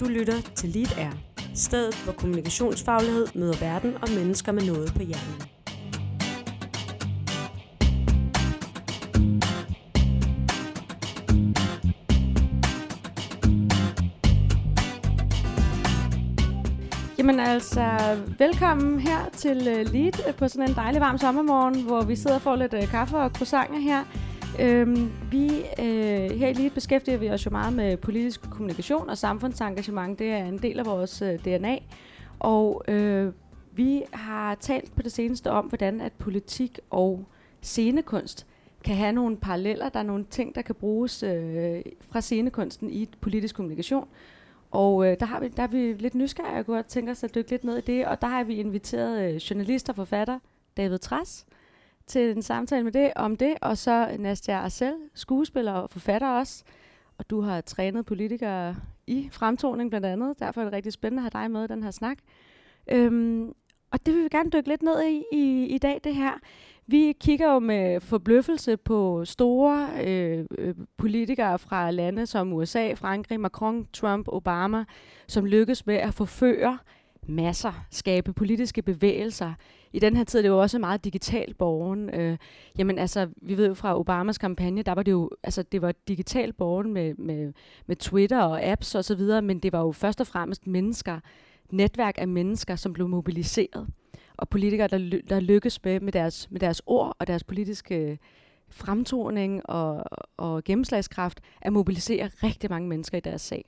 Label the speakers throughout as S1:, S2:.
S1: Du lytter til Lead Air, stedet hvor kommunikationsfaglighed møder verden og mennesker med noget på hjernen.
S2: Jamen altså, velkommen her til øh, Lead øh, på sådan en dejlig varm sommermorgen, hvor vi sidder og får lidt øh, kaffe og croissanter her. Øhm, vi øh, her i Lead beskæftiger vi os jo meget med politisk kommunikation og samfundsengagement. Det er en del af vores øh, DNA. Og øh, vi har talt på det seneste om, hvordan at politik og scenekunst kan have nogle paralleller. Der er nogle ting, der kan bruges øh, fra scenekunsten i politisk kommunikation. Og øh, der, har vi, der er vi lidt nysgerrige og godt tænker os at dykke lidt ned i det. Og der har vi inviteret øh, journalist og forfatter David Træs til en samtale med det om det. Og så Nastia Arcel, skuespiller og forfatter også. Og du har trænet politikere i fremtoning blandt andet. Derfor er det rigtig spændende at have dig med i den her snak. Øhm, og det vil vi gerne dykke lidt ned i, i i dag, det her. Vi kigger jo med forbløffelse på store øh, øh, politikere fra lande som USA, Frankrig, Macron, Trump, Obama, som lykkes med at forføre masser, skabe politiske bevægelser. I den her tid er det jo også meget digitalt borgen. Øh, jamen altså, vi ved jo fra Obamas kampagne, der var det jo, altså det var digitalt borgen med, med, med Twitter og apps og så videre, men det var jo først og fremmest mennesker, netværk af mennesker, som blev mobiliseret og politikere, der, der lykkes med, med, deres, med deres ord og deres politiske øh, fremtoning og, og gennemslagskraft at mobilisere rigtig mange mennesker i deres sag.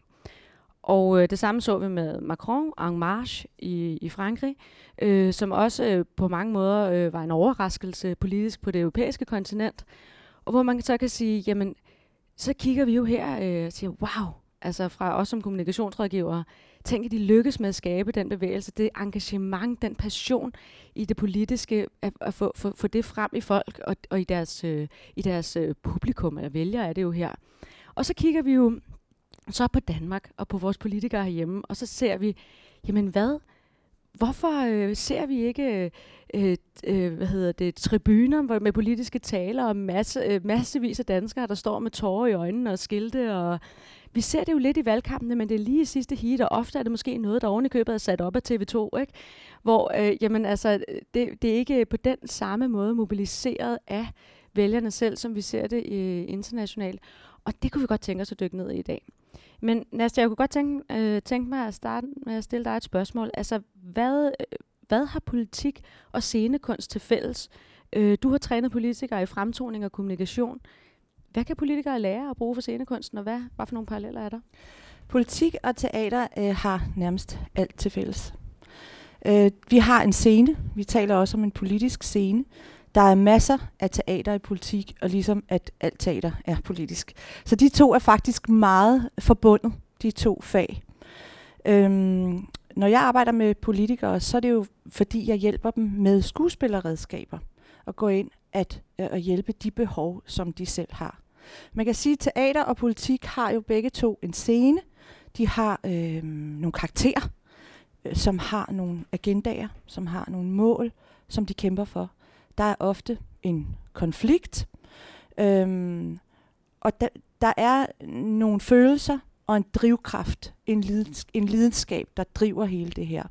S2: Og øh, det samme så vi med Macron, En Marche i, i Frankrig, øh, som også øh, på mange måder øh, var en overraskelse politisk på det europæiske kontinent. Og hvor man så kan sige, jamen, så kigger vi jo her øh, og siger, wow, altså fra os som kommunikationsrådgivere, tænk at de lykkes med at skabe den bevægelse, det engagement, den passion i det politiske, at, at få, få, få det frem i folk og, og i deres, øh, i deres øh, publikum, eller vælgere er det jo her. Og så kigger vi jo så på Danmark og på vores politikere herhjemme, og så ser vi, jamen hvad, hvorfor øh, ser vi ikke øh, øh, hvad hedder det, tribuner med politiske taler og masse, øh, massevis af danskere, der står med tårer i øjnene og skilte og vi ser det jo lidt i valgkampene, men det er lige i sidste heat, og ofte er det måske noget, der oven i købet er sat op af TV2, ikke? hvor øh, jamen, altså, det, det er ikke på den samme måde mobiliseret af vælgerne selv, som vi ser det øh, internationalt. Og det kunne vi godt tænke os at dykke ned i i dag. Men Nastia, jeg kunne godt tænke, øh, tænke mig at starte med at stille dig et spørgsmål. Altså, hvad, øh, hvad har politik og scenekunst til fælles? Øh, du har trænet politikere i fremtoning og kommunikation. Hvad kan politikere lære at bruge for scenekunsten, og hvad, hvad for nogle paralleller er der?
S3: Politik og teater øh, har nærmest alt til fælles. Øh, vi har en scene. Vi taler også om en politisk scene. Der er masser af teater i politik, og ligesom at alt teater er politisk. Så de to er faktisk meget forbundet, de to fag. Øhm, når jeg arbejder med politikere, så er det jo fordi, jeg hjælper dem med skuespillerredskaber og gå ind at, øh, at hjælpe de behov, som de selv har. Man kan sige, at teater og politik har jo begge to en scene. De har øh, nogle karakterer, øh, som har nogle agendaer, som har nogle mål, som de kæmper for. Der er ofte en konflikt, øhm, og der, der er nogle følelser og en drivkraft, en, lidens, en lidenskab, der driver hele det her.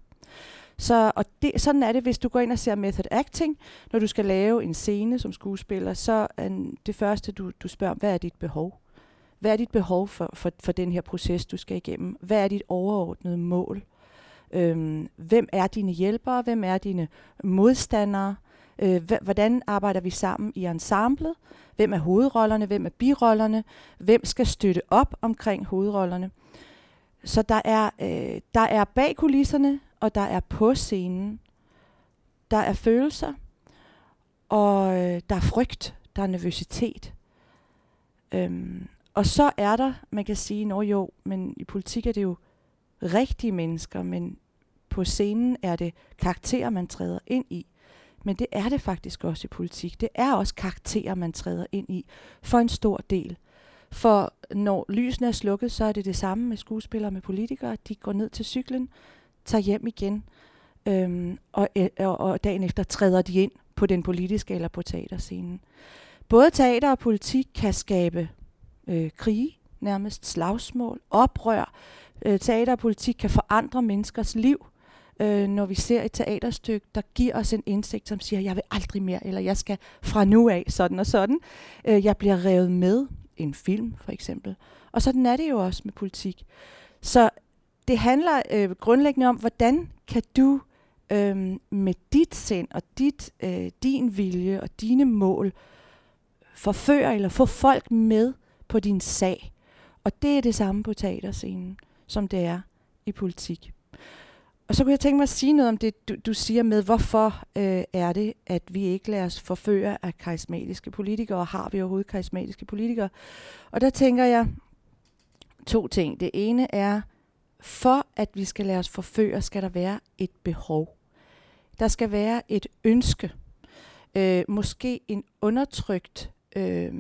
S3: Så, og det, sådan er det, hvis du går ind og ser method acting, når du skal lave en scene som skuespiller, så er det første, du, du spørger, hvad er dit behov? Hvad er dit behov for, for, for den her proces, du skal igennem? Hvad er dit overordnede mål? Øhm, hvem er dine hjælpere? Hvem er dine modstandere? Øh, hvordan arbejder vi sammen i ensemblet? Hvem er hovedrollerne? Hvem er birollerne? Hvem skal støtte op omkring hovedrollerne? Så der er, øh, der er bag kulisserne og der er på scenen. Der er følelser, og øh, der er frygt, der er nervøsitet. Øhm, og så er der, man kan sige, nå jo, men i politik er det jo rigtige mennesker, men på scenen er det karakterer, man træder ind i. Men det er det faktisk også i politik. Det er også karakterer, man træder ind i for en stor del. For når lysene er slukket, så er det det samme med skuespillere med politikere. De går ned til cyklen, tager hjem igen, øhm, og, øh, og, og dagen efter træder de ind på den politiske eller på teaterscenen. Både teater og politik kan skabe øh, krige, nærmest slagsmål, oprør, øh, teater og politik kan forandre menneskers liv, øh, når vi ser et teaterstykke, der giver os en indsigt, som siger, jeg vil aldrig mere, eller jeg skal fra nu af sådan og sådan. Øh, jeg bliver revet med en film, for eksempel. Og sådan er det jo også med politik. Så det handler øh, grundlæggende om, hvordan kan du øh, med dit sind og dit, øh, din vilje og dine mål forføre eller få folk med på din sag. Og det er det samme på teaterscenen, som det er i politik. Og så kunne jeg tænke mig at sige noget om det, du, du siger med, hvorfor øh, er det, at vi ikke lader os forføre af karismatiske politikere, og har vi overhovedet karismatiske politikere? Og der tænker jeg to ting. Det ene er, for at vi skal lade os forføre, skal der være et behov. Der skal være et ønske. Øh, måske en undertrykt øh,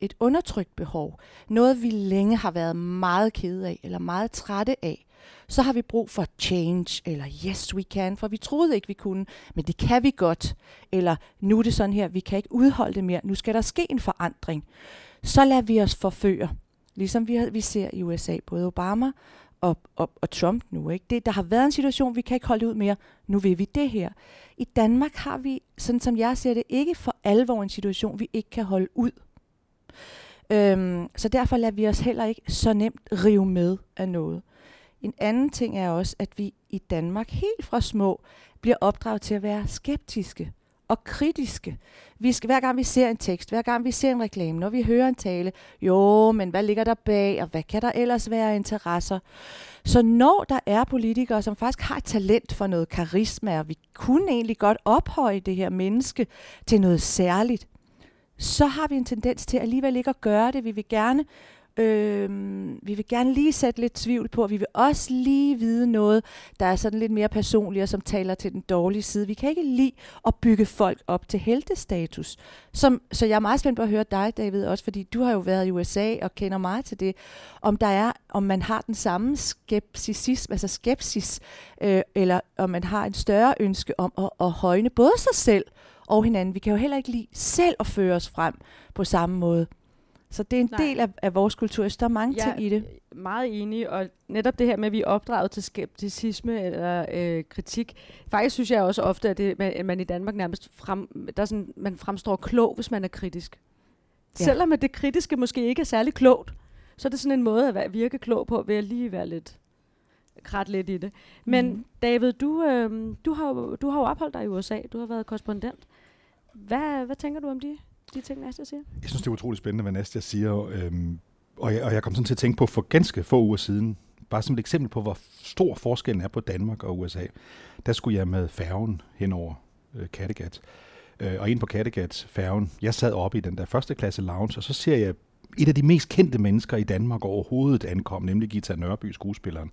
S3: et undertrykt behov. Noget vi længe har været meget kede af, eller meget trætte af. Så har vi brug for change, eller yes we can, for vi troede ikke vi kunne, men det kan vi godt. Eller nu er det sådan her, vi kan ikke udholde det mere, nu skal der ske en forandring. Så lader vi os forføre. Ligesom vi, vi ser i USA, både Obama og, og, og Trump nu. Ikke? Det, der har været en situation, vi kan ikke holde ud mere. Nu vil vi det her. I Danmark har vi, sådan som jeg ser det, ikke for alvor en situation, vi ikke kan holde ud. Øhm, så derfor lader vi os heller ikke så nemt rive med af noget. En anden ting er også, at vi i Danmark helt fra små bliver opdraget til at være skeptiske og kritiske. Vi skal, hver gang vi ser en tekst, hver gang vi ser en reklame, når vi hører en tale, jo, men hvad ligger der bag, og hvad kan der ellers være interesser? Så når der er politikere, som faktisk har talent for noget karisma, og vi kunne egentlig godt ophøje det her menneske til noget særligt, så har vi en tendens til alligevel ikke at gøre det. Vi vil gerne Øh, vi vil gerne lige sætte lidt tvivl på, og vi vil også lige vide noget, der er sådan lidt mere personligt, og som taler til den dårlige side. Vi kan ikke lide at bygge folk op til heltestatus. Som, så jeg er meget spændt på at høre dig, David, også fordi du har jo været i USA og kender meget til det. Om der er, om man har den samme skepsis, altså skepsis, øh, eller om man har en større ønske om at, at højne både sig selv og hinanden. Vi kan jo heller ikke lide selv at føre os frem på samme måde. Så det er en Nej. del af, af vores kultur. Jeg der er mange
S2: jeg
S3: ting i det.
S2: er meget enig, og netop det her med, at vi er opdraget til skepticisme eller øh, kritik. Faktisk synes jeg også ofte, at, det, at man i Danmark nærmest frem, der er sådan, man fremstår klog, hvis man er kritisk. Ja. Selvom at det kritiske måske ikke er særlig klogt, så er det sådan en måde at virke klog på, ved at lige være lidt krat lidt i det. Men mm. David, du, øh, du, har du har jo opholdt dig i USA. Du har været korrespondent. Hvad, hvad tænker du om de de ting, Nastia siger?
S4: Jeg synes, det er utroligt spændende, hvad Nastia siger. Øhm, og, jeg, og jeg kom sådan til at tænke på for ganske få uger siden, bare som et eksempel på, hvor stor forskellen er på Danmark og USA. Der skulle jeg med færgen hen over øh, Kattegat. Øh, og ind på Kattegat færgen, jeg sad oppe i den der første klasse lounge, og så ser jeg et af de mest kendte mennesker i Danmark overhovedet ankom, nemlig Gita Nørby, skuespilleren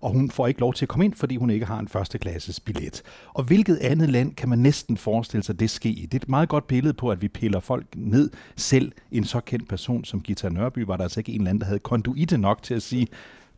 S4: og hun får ikke lov til at komme ind, fordi hun ikke har en førsteklasses billet. Og hvilket andet land kan man næsten forestille sig, det ske i? Det er et meget godt billede på, at vi piller folk ned. Selv en så kendt person som Gita Nørby var der altså ikke en eller anden, der havde konduite nok til at sige,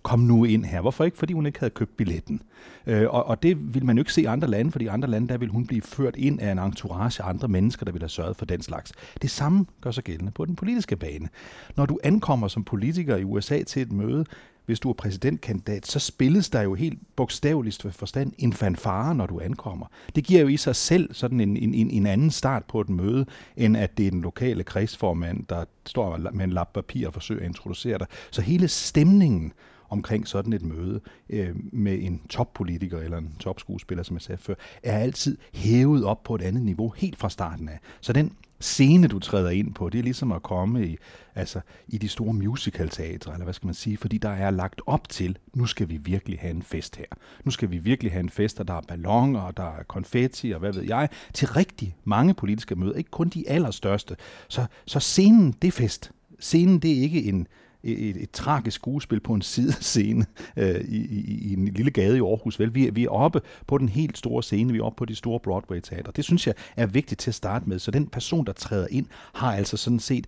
S4: kom nu ind her. Hvorfor ikke? Fordi hun ikke havde købt billetten. Øh, og, og det vil man jo ikke se i andre lande, fordi i andre lande, der vil hun blive ført ind af en entourage af andre mennesker, der vil have sørget for den slags. Det samme gør sig gældende på den politiske bane. Når du ankommer som politiker i USA til et møde, hvis du er præsidentkandidat, så spilles der jo helt bogstaveligt forstand en fanfare, når du ankommer. Det giver jo i sig selv sådan en, en, en anden start på et møde, end at det er den lokale kredsformand, der står med en lap papir og forsøger at introducere dig. Så hele stemningen omkring sådan et møde øh, med en toppolitiker eller en topskuespiller, som jeg sagde før, er altid hævet op på et andet niveau helt fra starten af. Så den scene, du træder ind på, det er ligesom at komme i, altså, i de store musicalteatre, eller hvad skal man sige, fordi der er lagt op til, nu skal vi virkelig have en fest her. Nu skal vi virkelig have en fest, og der er ballonger, og der er konfetti, og hvad ved jeg, til rigtig mange politiske møder, ikke kun de allerstørste. Så, så scenen, det er fest. Scenen, det er ikke en, et, et, et tragisk skuespil på en sidescene øh, i, i, i en lille gade i Aarhus. Vel? Vi, vi er oppe på den helt store scene, vi er oppe på de store Broadway-teater. Det synes jeg er vigtigt til at starte med. Så den person, der træder ind, har altså sådan set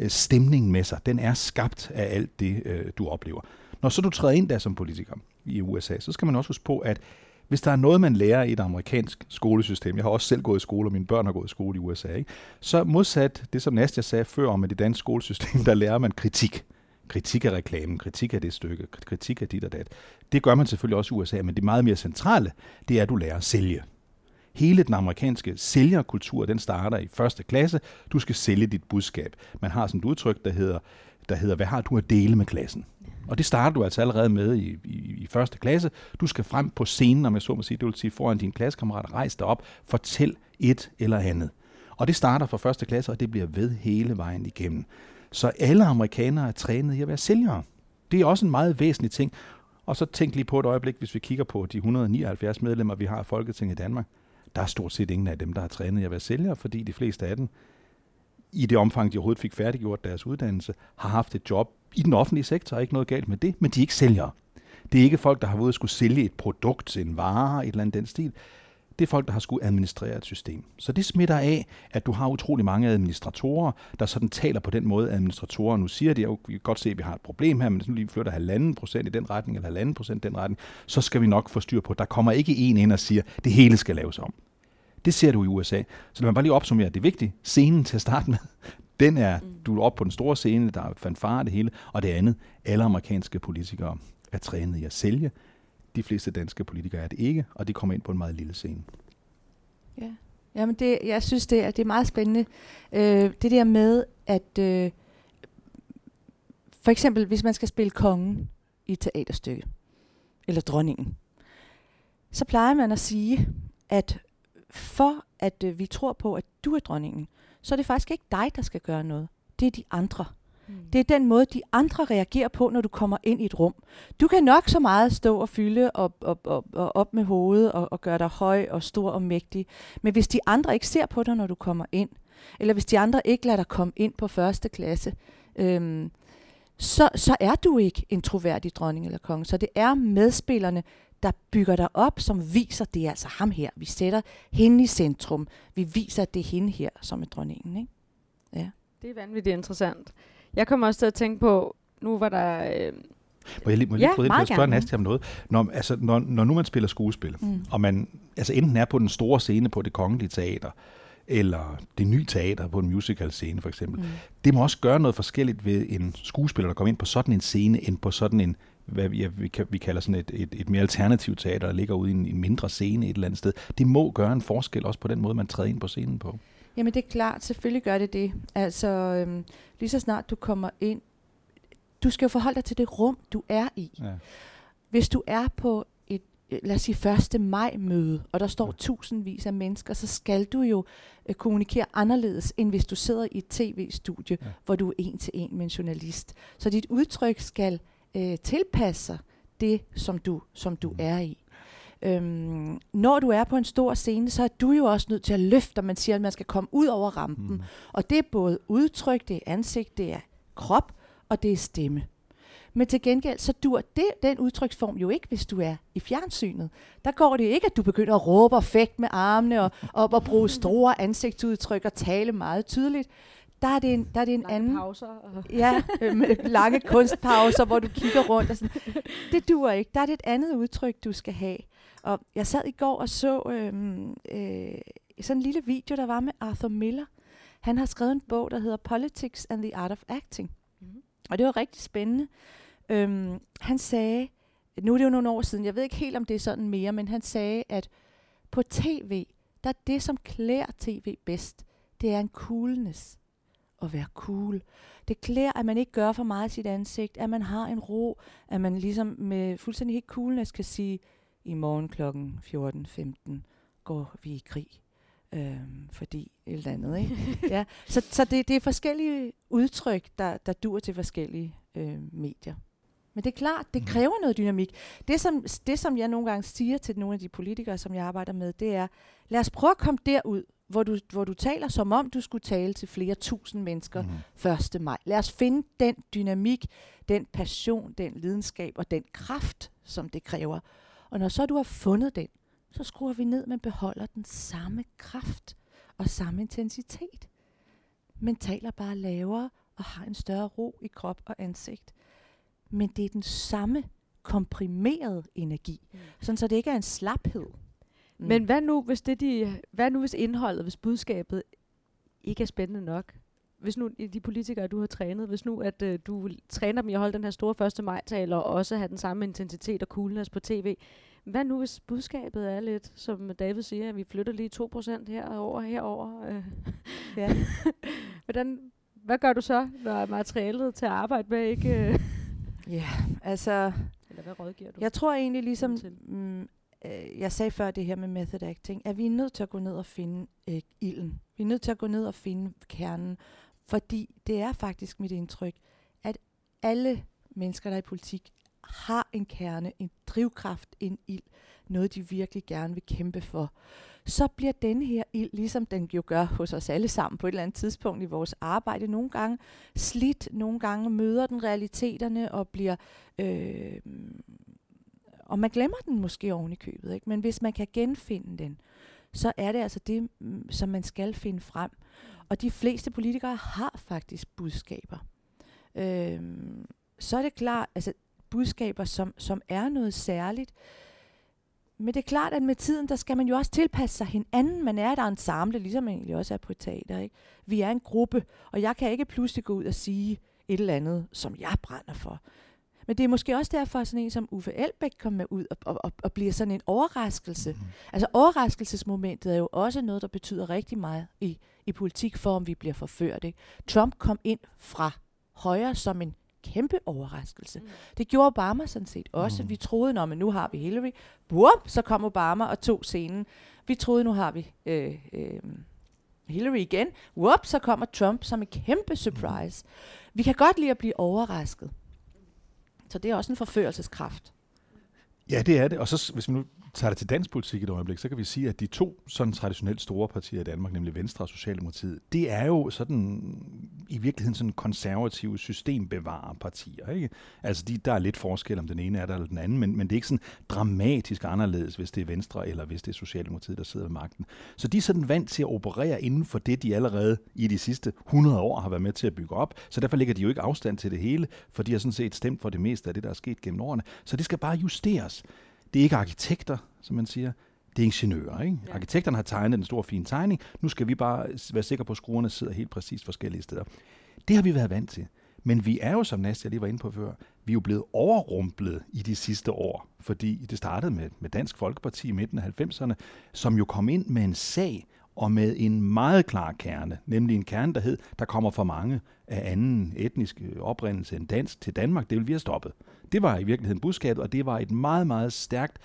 S4: øh, stemningen med sig. Den er skabt af alt det, øh, du oplever. Når så du træder ind der som politiker i USA, så skal man også huske på, at hvis der er noget, man lærer i et amerikansk skolesystem, jeg har også selv gået i skole, og mine børn har gået i skole i USA, ikke? så modsat det, som Nastia sagde før om, at det danske skolesystem, der lærer man kritik kritik af reklamen, kritik af det stykke, kritik af dit og dat. Det gør man selvfølgelig også i USA, men det meget mere centrale, det er, at du lærer at sælge. Hele den amerikanske sælgerkultur, den starter i første klasse. Du skal sælge dit budskab. Man har sådan et udtryk, der hedder, der hedder hvad har du at dele med klassen? Og det starter du altså allerede med i, i, i første klasse. Du skal frem på scenen, om jeg så må sige, det vil sige foran din klassekammerater, rejse dig op, fortæl et eller andet. Og det starter fra første klasse, og det bliver ved hele vejen igennem. Så alle amerikanere er trænet i at være sælgere. Det er også en meget væsentlig ting. Og så tænk lige på et øjeblik, hvis vi kigger på de 179 medlemmer, vi har af Folketinget i Danmark. Der er stort set ingen af dem, der har trænet i at være sælgere, fordi de fleste af dem, i det omfang, de overhovedet fik færdiggjort deres uddannelse, har haft et job i den offentlige sektor. Ikke noget galt med det, men de er ikke sælgere. Det er ikke folk, der har været skulle sælge et produkt, en vare, et eller andet den stil det er folk, der har skulle administrere et system. Så det smitter af, at du har utrolig mange administratorer, der sådan taler på den måde, administratorer nu siger, de jo, vi kan godt se, at vi har et problem her, men hvis nu lige flytter halvanden procent i den retning, eller halvanden procent i den retning, så skal vi nok få styr på. Der kommer ikke en ind og siger, at det hele skal laves om. Det ser du i USA. Så lad mig bare lige opsummere. Det er vigtigt. Scenen til at starte med, den er, du er oppe på den store scene, der er fanfare det hele. Og det andet, alle amerikanske politikere er trænet i at sælge, de fleste danske politikere er det ikke, og de kommer ind på en meget lille scene.
S3: Ja, Jamen det, jeg synes, det er, det er meget spændende. Øh, det der med, at øh, for eksempel, hvis man skal spille kongen i et teaterstykke, eller dronningen, så plejer man at sige, at for at øh, vi tror på, at du er dronningen, så er det faktisk ikke dig, der skal gøre noget. Det er de andre. Mm. Det er den måde, de andre reagerer på, når du kommer ind i et rum. Du kan nok så meget stå og fylde og, og, og, og op med hovedet og, og gøre dig høj og stor og mægtig. Men hvis de andre ikke ser på dig, når du kommer ind, eller hvis de andre ikke lader dig komme ind på første klasse, øhm, så, så er du ikke en troværdig dronning eller konge. Så det er medspillerne, der bygger dig op, som viser, det er altså ham her. Vi sætter hende i centrum. Vi viser, at det er hende her, som er dronningen. Ikke?
S2: Ja. Det er vanvittigt interessant. Jeg kommer også til at tænke på, nu var der... Øh,
S4: må jeg lige, må jeg lige prøve at spørge Nastia om noget? Når, altså, når, når nu man spiller skuespil, mm. og man altså enten er på den store scene på det kongelige teater, eller det nye teater på en musical scene for eksempel. Mm. Det må også gøre noget forskelligt ved en skuespiller, der kommer ind på sådan en scene, end på sådan en, hvad vi, ja, vi, vi kalder sådan et, et, et mere alternativt teater, der ligger ude i en, en mindre scene et eller andet sted. Det må gøre en forskel også på den måde, man træder ind på scenen på.
S3: Jamen det er klart, selvfølgelig gør det det. Altså øhm, lige så snart du kommer ind, du skal jo forholde dig til det rum, du er i. Ja. Hvis du er på et, øh, lad os sige, 1. maj møde, og der står ja. tusindvis af mennesker, så skal du jo øh, kommunikere anderledes, end hvis du sidder i et tv-studie, ja. hvor du er en til en med en journalist. Så dit udtryk skal øh, tilpasse sig det, som du, som du mm. er i. Øhm, når du er på en stor scene, så er du jo også nødt til at løfte, man siger, at man skal komme ud over rampen. Mm. Og det er både udtryk, det er ansigt, det er krop, og det er stemme. Men til gengæld, så dur det, den udtryksform jo ikke, hvis du er i fjernsynet. Der går det ikke, at du begynder at råbe og fægte med armene og, og, og bruge store ansigtsudtryk og tale meget tydeligt. Der er det en, der er det en
S2: lange
S3: anden...
S2: pauser. Og
S3: ja, med lange kunstpauser, hvor du kigger rundt. Og sådan. Det dur ikke. Der er det et andet udtryk, du skal have. Og jeg sad i går og så øhm, øh, sådan en lille video, der var med Arthur Miller. Han har skrevet en bog, der hedder Politics and the Art of Acting. Mm-hmm. Og det var rigtig spændende. Øhm, han sagde, nu er det jo nogle år siden, jeg ved ikke helt, om det er sådan mere, men han sagde, at på tv, der er det, som klæder tv bedst, det er en coolness. At være cool. Det klæder, at man ikke gør for meget i sit ansigt, at man har en ro, at man ligesom med fuldstændig helt coolness kan sige, i morgen kl. 14.15 går vi i krig. Øhm, fordi et eller andet, ikke? ja. Så, så det, det er forskellige udtryk, der, der dur til forskellige øh, medier. Men det er klart, det mm. kræver noget dynamik. Det som, det, som jeg nogle gange siger til nogle af de politikere, som jeg arbejder med, det er, lad os prøve at komme derud, hvor du, hvor du taler som om, du skulle tale til flere tusind mennesker mm. 1. maj. Lad os finde den dynamik, den passion, den lidenskab og den kraft, som det kræver. Og når så du har fundet den, så skruer vi ned, men beholder den samme kraft og samme intensitet. Men taler bare lavere og har en større ro i krop og ansigt. Men det er den samme komprimerede energi, mm. sådan så det ikke er en slaphed.
S2: Mm. Men hvad nu, hvis det de, hvad nu hvis indholdet, hvis budskabet ikke er spændende nok? Hvis nu de politikere, du har trænet, hvis nu at øh, du træner dem i at holde den her store 1. maj-tale, og også have den samme intensitet og coolness på tv, hvad nu hvis budskabet er lidt, som David siger, at vi flytter lige 2% herover herover? Øh.
S3: Ja.
S2: Hvordan, hvad gør du så, når materialet til at arbejde med ikke... Øh,
S3: Ja, altså,
S2: eller hvad rådgiver du?
S3: jeg tror egentlig ligesom, mm, øh, jeg sagde før det her med method acting, at vi er nødt til at gå ned og finde øh, ilden. Vi er nødt til at gå ned og finde kernen, fordi det er faktisk mit indtryk, at alle mennesker, der er i politik, har en kerne, en drivkraft, en ild, noget de virkelig gerne vil kæmpe for. Så bliver den her ild, ligesom den jo gør hos os alle sammen på et eller andet tidspunkt i vores arbejde, nogle gange slidt, nogle gange møder den realiteterne og bliver... Øh, og man glemmer den måske oven i købet, ikke? men hvis man kan genfinde den, så er det altså det, mm, som man skal finde frem. Og de fleste politikere har faktisk budskaber. Øhm, så er det klart, altså budskaber, som, som er noget særligt. Men det er klart, at med tiden, der skal man jo også tilpasse sig hinanden. Man er et ensemble, ligesom man egentlig også er på et teater. Ikke? Vi er en gruppe, og jeg kan ikke pludselig gå ud og sige et eller andet, som jeg brænder for. Men det er måske også derfor, at sådan en som Uffe Elbæk kommer ud og, og, og, og bliver sådan en overraskelse.
S4: Mhm.
S3: Altså overraskelsesmomentet er jo også noget, der betyder rigtig meget i, i politik, for om vi bliver forført. Ikke? Trump kom ind fra højre som en kæmpe overraskelse.
S2: Mm.
S3: Det gjorde Obama sådan set også.
S4: Mm.
S3: Vi troede, når men nu har vi Hillary. Bum, så kom Obama og tog scenen. Vi troede, nu har vi øh, øh, Hillary igen. Whoop, så kommer Trump som en kæmpe surprise. Vi kan godt lide at blive overrasket. Så det er også en forførelseskraft.
S4: Ja, det er det. Og så hvis vi nu tager det til dansk politik et øjeblik, så kan vi sige, at de to sådan traditionelt store partier i Danmark, nemlig Venstre og Socialdemokratiet, det er jo sådan i virkeligheden sådan konservative systembevarerpartier. Ikke? Altså de, der er lidt forskel om den ene er der eller den anden, men, men det er ikke sådan dramatisk anderledes, hvis det er Venstre eller hvis det er Socialdemokratiet, der sidder ved magten. Så de er sådan vant til at operere inden for det, de allerede i de sidste 100 år har været med til at bygge op. Så derfor ligger de jo ikke afstand til det hele, for de har sådan set stemt for det meste af det, der er sket gennem årene. Så det skal bare justeres. Det er ikke arkitekter, som man siger. Det er ingeniører. Ikke?
S2: Ja.
S4: Arkitekterne har tegnet en stor fin tegning. Nu skal vi bare være sikre på, at skruerne sidder helt præcis forskellige steder. Det har vi været vant til. Men vi er jo, som Nastia lige var inde på før, vi er jo blevet overrumplet i de sidste år. Fordi det startede med, med Dansk Folkeparti i midten af 90'erne, som jo kom ind med en sag og med en meget klar kerne, nemlig en kerne, der hed, der kommer for mange af anden etnisk oprindelse end dansk til Danmark, det vil vi have stoppet. Det var i virkeligheden budskabet, og det var et meget, meget stærkt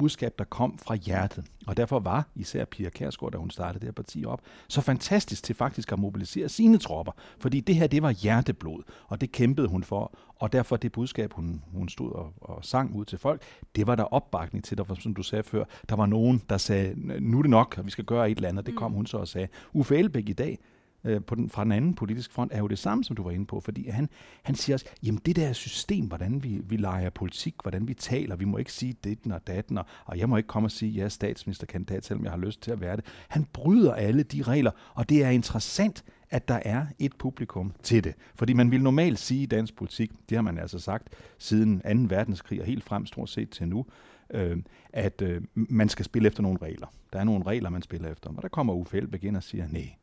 S4: budskab, der kom fra hjertet. Og derfor var især Pia Kærsgaard, da hun startede det her parti op, så fantastisk til faktisk at mobilisere sine tropper. Fordi det her, det var hjerteblod, og det kæmpede hun for. Og derfor det budskab, hun, hun stod og, og sang ud til folk, det var der opbakning til. Der var, som du sagde før, der var nogen, der sagde, nu er det nok, og vi skal gøre et eller andet. Det kom
S2: Mm.
S4: hun så og sagde. Uffe Elbæk i dag, øh, på den, fra den anden politiske front, er jo det samme, som du var inde på, fordi han, han siger også, jamen det der system, hvordan vi, vi leger politik, hvordan vi taler, vi må ikke sige ditten og datten, og, og jeg må ikke komme og sige, jeg er statsministerkandidat, selvom jeg har lyst til at være det. Han bryder alle de regler, og det er interessant, at der er et publikum til det. Fordi man vil normalt sige i dansk politik, det har man altså sagt siden 2. verdenskrig og helt frem stort set til nu, øh, at øh, man skal spille efter nogle regler. Der er nogle regler, man spiller efter. Og der kommer Uffe Elbæk ind og siger, nej,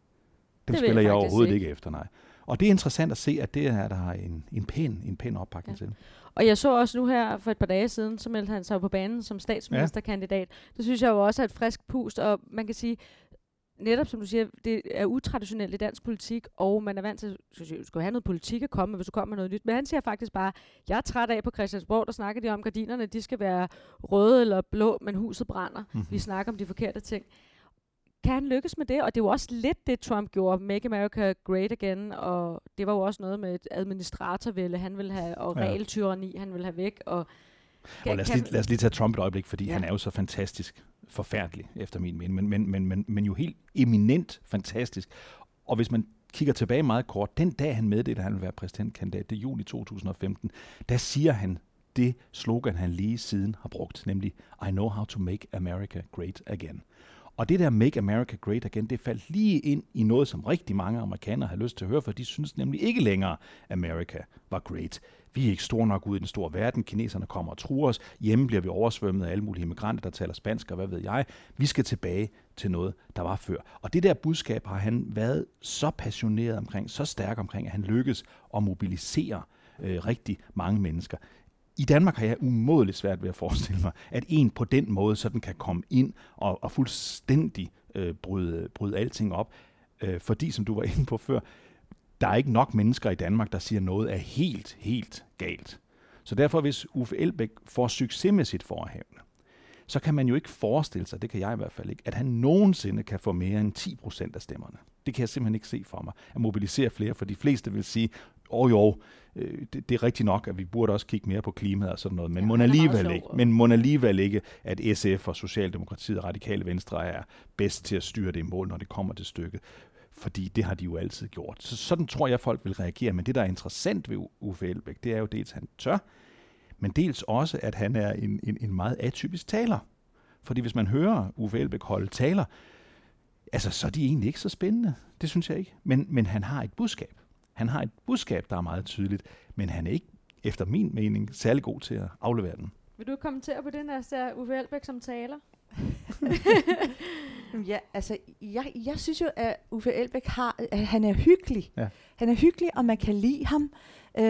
S4: dem
S2: Det jeg
S4: spiller jeg
S2: faktisk
S4: overhovedet
S2: ikke.
S4: ikke efter, nej. Og det er interessant at se, at det her, der har en, en pæn, en pæn oppakning
S2: Ja.
S4: ja. til.
S2: Og jeg så også nu her for et par dage siden, så meldte han sig på banen som statsministerkandidat. Det synes jeg jo også er et frisk pust, og man kan sige, netop som du siger, det er utraditionelt i dansk politik, og man er vant til, at du skal have noget politik at komme med, hvis du kommer med noget nyt. Men han siger faktisk bare, jeg er træt af på Christiansborg, der snakker de om, gardinerne, de skal være røde eller blå, men huset brænder.
S4: Mhm.
S2: Vi snakker om de forkerte ting. Kan han lykkes med det? Og det er jo også lidt det, Trump gjorde. Make America Great Again. Og det var jo også noget med et administratorvælde, han ville have, og
S4: Ja.
S2: regeltyranni, han ville have væk. Og,
S4: Og lad os, lige, lad os lige tage Trump et øjeblik, fordi
S2: Ja.
S4: han er jo så fantastisk forfærdelig, efter min mening, men, men, men, men, men jo helt eminent fantastisk. Og hvis man kigger tilbage meget kort, den dag han meddelte, at han ville være præsidentkandidat, det er juli 2015, der siger han det slogan, han lige siden har brugt, nemlig I know how to make America great again. Og det der Make America Great Again, det faldt lige ind i noget, som rigtig mange amerikanere har lyst til at høre, for de synes nemlig ikke længere, America var great. Vi er ikke store nok ud i den store verden. Kineserne kommer og truer os. Hjemme bliver vi oversvømmet af alle mulige immigranter, der taler spansk, og hvad ved jeg. Vi skal tilbage til noget, der var før. Og det der budskab har han været så passioneret omkring, så stærk omkring, at han lykkes at mobilisere øh, rigtig mange mennesker. I Danmark har jeg umådeligt svært ved at forestille mig, at en på den måde sådan kan komme ind og, og fuldstændig øh, bryde, bryde alting op. Øh, fordi, som du var inde på før, der er ikke nok mennesker i Danmark, der siger noget er helt, helt galt. Så derfor, hvis Uffe Elbæk får succes med sit forhævne, så kan man jo ikke forestille sig, det kan jeg i hvert fald ikke, at han nogensinde kan få mere end 10 procent af stemmerne. Det kan jeg simpelthen ikke se for mig. At mobilisere flere, for de fleste vil sige, åh oh, jo, øh, det, det er rigtigt nok, at vi burde også kigge mere på klimaet og sådan noget, men ja, må alligevel ikke, men må alligevel ikke, at SF og Socialdemokratiet og Radikale Venstre er bedst til at styre det i mål, når det kommer til stykket fordi det har de jo altid gjort. Så sådan tror jeg, folk vil reagere. Men det, der er interessant ved Uffe Elbæk, det er jo dels, at han tør, men dels også, at han er en, en, en meget atypisk taler. Fordi hvis man hører Uffe Elbæk holde taler, altså, så er de egentlig ikke så spændende. Det synes jeg ikke. Men, men han har et budskab. Han har et budskab, der er meget tydeligt, men han er ikke, efter min mening, særlig god til at aflevere den.
S2: Vil du kommentere på det, der Uffe Elbæk som taler?
S3: ja, altså, jeg, jeg synes jo, at Uffe Elbæk har, at han er hyggelig. Ja. Han er hyggelig, og man kan lide ham. Øh,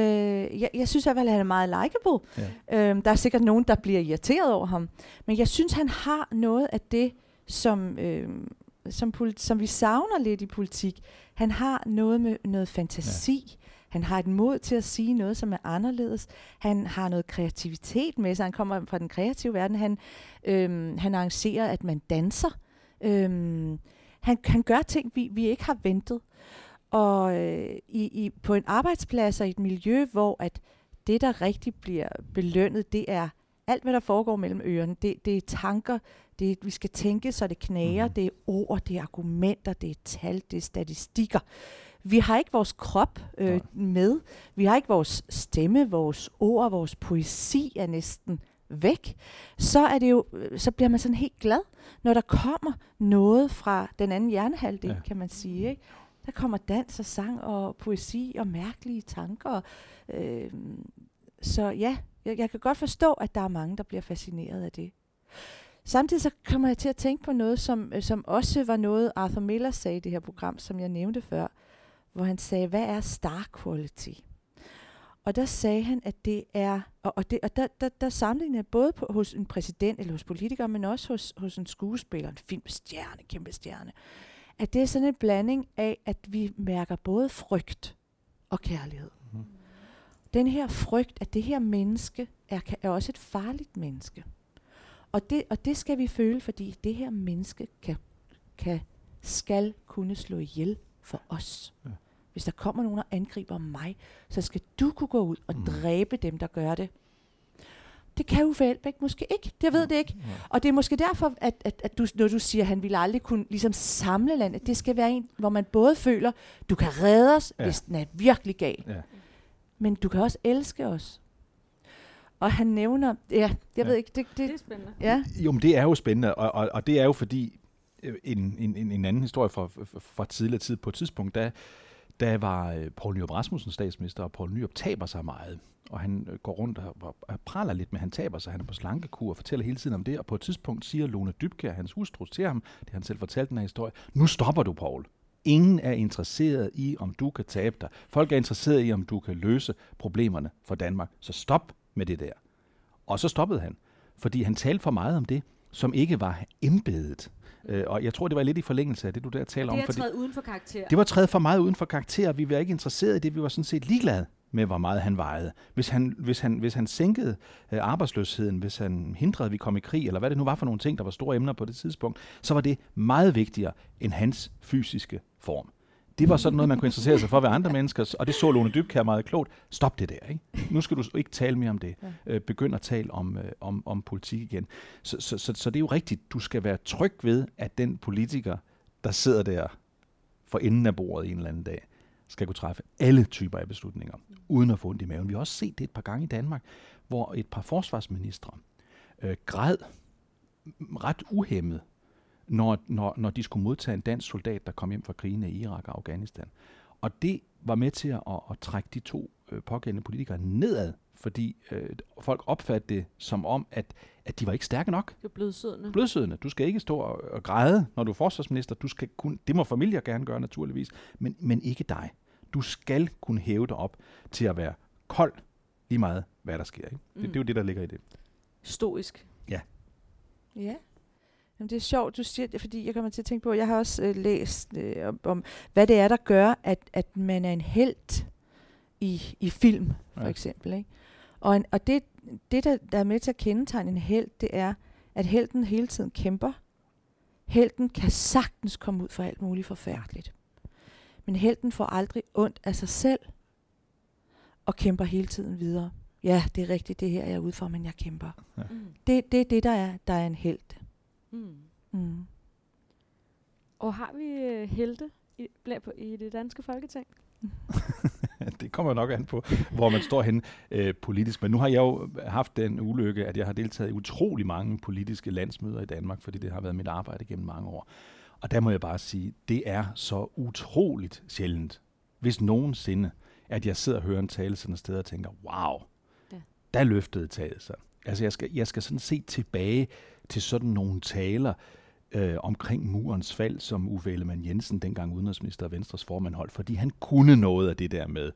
S3: jeg, jeg synes i hvert fald, at han er meget likable. Ja. Øh, der er sikkert nogen, der bliver irriteret over ham. Men jeg synes, han har noget af det, som, øh, som, som vi savner lidt i politik. Han har noget med noget fantasi. Ja. Han har et mod til at sige noget, som er anderledes. Han har noget kreativitet med sig. Han kommer fra den kreative verden. Han, øhm, han arrangerer, at man danser. Øhm, han, han gør ting, vi, vi ikke har ventet. Og øh, i, i, på en arbejdsplads og i et miljø, hvor at det, der rigtig bliver belønnet, det er alt, hvad der foregår mellem ørerne. Det, det er tanker, det vi skal tænke, så det knager, mm. det er ord, det er argumenter, det er tal, det er statistikker. Vi har ikke vores krop øh, med. Vi har ikke vores stemme, vores ord, vores poesi er næsten væk. Så er det jo, øh, så bliver man sådan helt glad, når der kommer noget fra den anden hjernehalvdel, ja. kan man sige. Ikke? Der kommer dans og sang og poesi og mærkelige tanker. Øh, så ja, jeg, jeg kan godt forstå, at der er mange, der bliver fascineret af det. Samtidig så kommer jeg til at tænke på noget, som, øh, som også var noget, Arthur Miller sagde i det her program, som jeg nævnte før hvor han sagde, hvad er star quality? Og der sagde han, at det er, og, og, det, og der, der, der sammenligner både på, hos en præsident eller hos politikere, men også hos, hos en skuespiller, en filmstjerne, kæmpe stjerne, at det er sådan en blanding af, at vi mærker både frygt og kærlighed. Mm. Den her frygt, at det her menneske er, er også et farligt menneske. Og det, og det skal vi føle, fordi det her menneske kan, kan, skal kunne slå ihjel for os. Ja. Hvis der kommer nogen og angriber mig, så skal du kunne gå ud og mm. dræbe dem, der gør det. Det kan Uffe Elbæk måske ikke. Det ved det ikke. Ja. Og det er måske derfor, at, at, at du, når du siger, at han ville aldrig kunne ligesom samle landet, det skal være en, hvor man både føler, du kan redde os, ja. hvis den er virkelig gal. Ja. Men du kan også elske os. Og han nævner, ja, jeg ja. ved ikke, det,
S2: det, det er spændende.
S4: Ja. Jo, men det er jo spændende, og, og, og det er jo fordi, øh, en, en, en anden historie fra, fra tidligere tid, på et tidspunkt, da der var øh, Poul Nyrup Rasmussen statsminister, og Poul Nyrup taber sig meget. Og han øh, går rundt og, og praler lidt med, han taber sig. Han er på slankekur og fortæller hele tiden om det. Og på et tidspunkt siger Lone Dybkjær, hans hustru, til ham, det han selv fortalt den her historie, nu stopper du, Poul. Ingen er interesseret i, om du kan tabe dig. Folk er interesseret i, om du kan løse problemerne for Danmark. Så stop med det der. Og så stoppede han, fordi han talte for meget om det, som ikke var embedet. Øh, og jeg tror, det var lidt i forlængelse af det, du der taler om.
S2: Det er træet uden for karakter.
S4: Det var træet for meget uden for karakter. Vi var ikke interesseret i det. Vi var sådan set ligeglade med, hvor meget han vejede. Hvis han, hvis han, hvis han sænkede øh, arbejdsløsheden, hvis han hindrede, at vi kom i krig, eller hvad det nu var for nogle ting, der var store emner på det tidspunkt, så var det meget vigtigere end hans fysiske form. Det var sådan noget, man kunne interessere sig for ved andre mennesker, og det så Lone Dybkær meget klogt. Stop det der, ikke? Nu skal du ikke tale mere om det. Øh, begynd at tale om, øh, om, om politik igen. Så, så, så, så det er jo rigtigt. Du skal være tryg ved, at den politiker, der sidder der for enden af bordet en eller anden dag, skal kunne træffe alle typer af beslutninger, uden at få ondt i maven. Vi har også set det et par gange i Danmark, hvor et par forsvarsministre øh, græd ret uhemmet når, når, når de skulle modtage en dansk soldat, der kom hjem fra krigen i Irak og Afghanistan. Og det var med til at, at, at trække de to øh, pågældende politikere nedad, fordi øh, folk opfattede det som om, at, at de var ikke stærke nok.
S2: Det er blødsødende.
S4: Blødsødende. Du skal ikke stå og, og græde, når du er forsvarsminister. Du skal kun, det må familier gerne gøre naturligvis, men, men ikke dig. Du skal kunne hæve dig op til at være kold, lige meget hvad der sker. Ikke? Det,
S2: Mm.
S4: det er jo det, der ligger i det.
S2: Stoisk.
S3: Ja. Jamen, det er sjovt, du siger det, fordi jeg kommer til at tænke på, jeg har også øh, læst øh, om, om, hvad det er, der gør, at, at man er en held i, i film, for
S4: Ja.
S3: ja. eksempel. Ikke? Og, en, og det, det der, der er med til at kendetegne en held, det er, at helten hele tiden kæmper. Helten kan sagtens komme ud for alt muligt forfærdeligt. Men helten får aldrig ondt af sig selv, og kæmper hele tiden videre. Ja, det er rigtigt, det her jeg er ude for, men jeg kæmper.
S2: Mm.
S3: Det, det er det, der er, der er en held.
S2: Mm.
S3: Mm.
S2: Og har vi øh, helte i, bla- på, i det danske folketing?
S4: det kommer nok an på, hvor man står henne øh, politisk. Men nu har jeg jo haft den ulykke, at jeg har deltaget i utrolig mange politiske landsmøder i Danmark, fordi det har været mit arbejde gennem mange år. Og der må jeg bare sige, det er så utroligt sjældent, hvis nogensinde, at jeg sidder og hører en tale sådan et sted og tænker, wow,
S2: Ja.
S4: der løftede taget sig. Altså jeg skal, jeg skal sådan se tilbage til sådan nogle taler, øh, omkring murens fald, som Uffe Ellemann Jensen, dengang udenrigsminister og Venstres formand, holdt, fordi han kunne noget af det der med.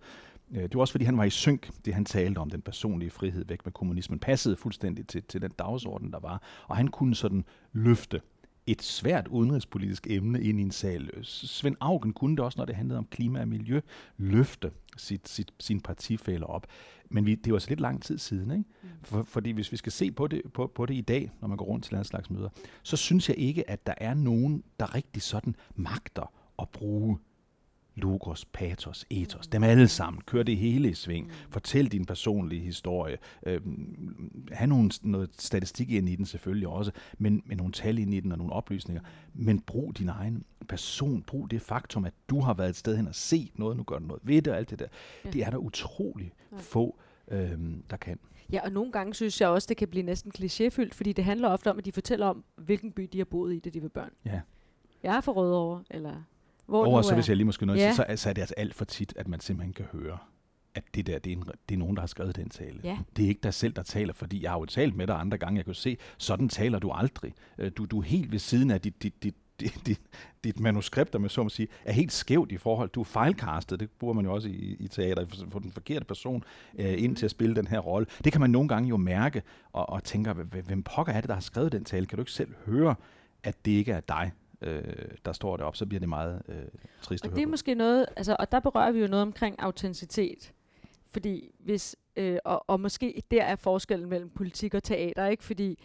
S4: Øh, det var også fordi, han var i synk, det han talte om, den personlige frihed væk med kommunismen, passede fuldstændig til, til den dagsorden, der var, og han kunne sådan løfte et svært udenrigspolitisk emne ind i en sal. Svend Augen kunne det også, når det handlede om klima og miljø, løfte sit, sit, sin partifælder op. Men vi, det var så lidt lang tid siden, ikke? For, fordi hvis vi skal se på det, på, på det i dag, når man går rundt til den slags møder, så synes jeg ikke, at der er nogen, der rigtig sådan magter at bruge logos, patos, ethos. Dem alle sammen. Kør det hele i sving. Fortæl din personlige historie. Øh, have nogle, noget statistik ind i den selvfølgelig også, men med nogle tal ind i den og nogle oplysninger. Men brug din egen person. Brug det faktum, at du har været et sted hen og set noget, nu gør du noget ved det og alt det der.
S2: Ja.
S4: Det er der utrolig
S2: Ja.
S4: få, øh, der kan.
S2: Ja, og nogle gange synes jeg også, det kan blive næsten klichéfyldt, fordi det handler ofte om, at de fortæller om, hvilken by de har boet i, da de var børn.
S4: Ja.
S2: Jeg er fra Rødovre, eller hvor
S4: Og så hvis jeg lige måske noget,
S2: Ja.
S4: så, så er det altså alt for tit, at man simpelthen kan høre, at det der, det er, en, det er nogen, der har skrevet den tale.
S2: Ja.
S4: Det er ikke dig selv, der taler, fordi jeg har jo talt med dig andre gange. Jeg jo se, sådan taler du aldrig. Øh, Du, du er helt ved siden af dit, dit, dit, dit, dit, dit manuskript, om jeg så må sige, er helt skævt i forhold. Du er fejlkastet, det bruger man jo også i, i teater, for, for den forkerte person øh, ind til at spille den her rolle. Det kan man nogle gange jo mærke, og, og tænker, "Hvem- hvem pokker er det, der har skrevet den tale? Kan du ikke selv høre, at det ikke er dig, øh, der står deroppe? Så bliver det meget øh, trist at
S2: Og
S4: høre
S2: det er
S4: på.
S2: måske noget, altså, og der berører vi jo noget omkring autenticitet. Fordi hvis, øh, og, og måske der er forskellen mellem politik og teater, ikke? Fordi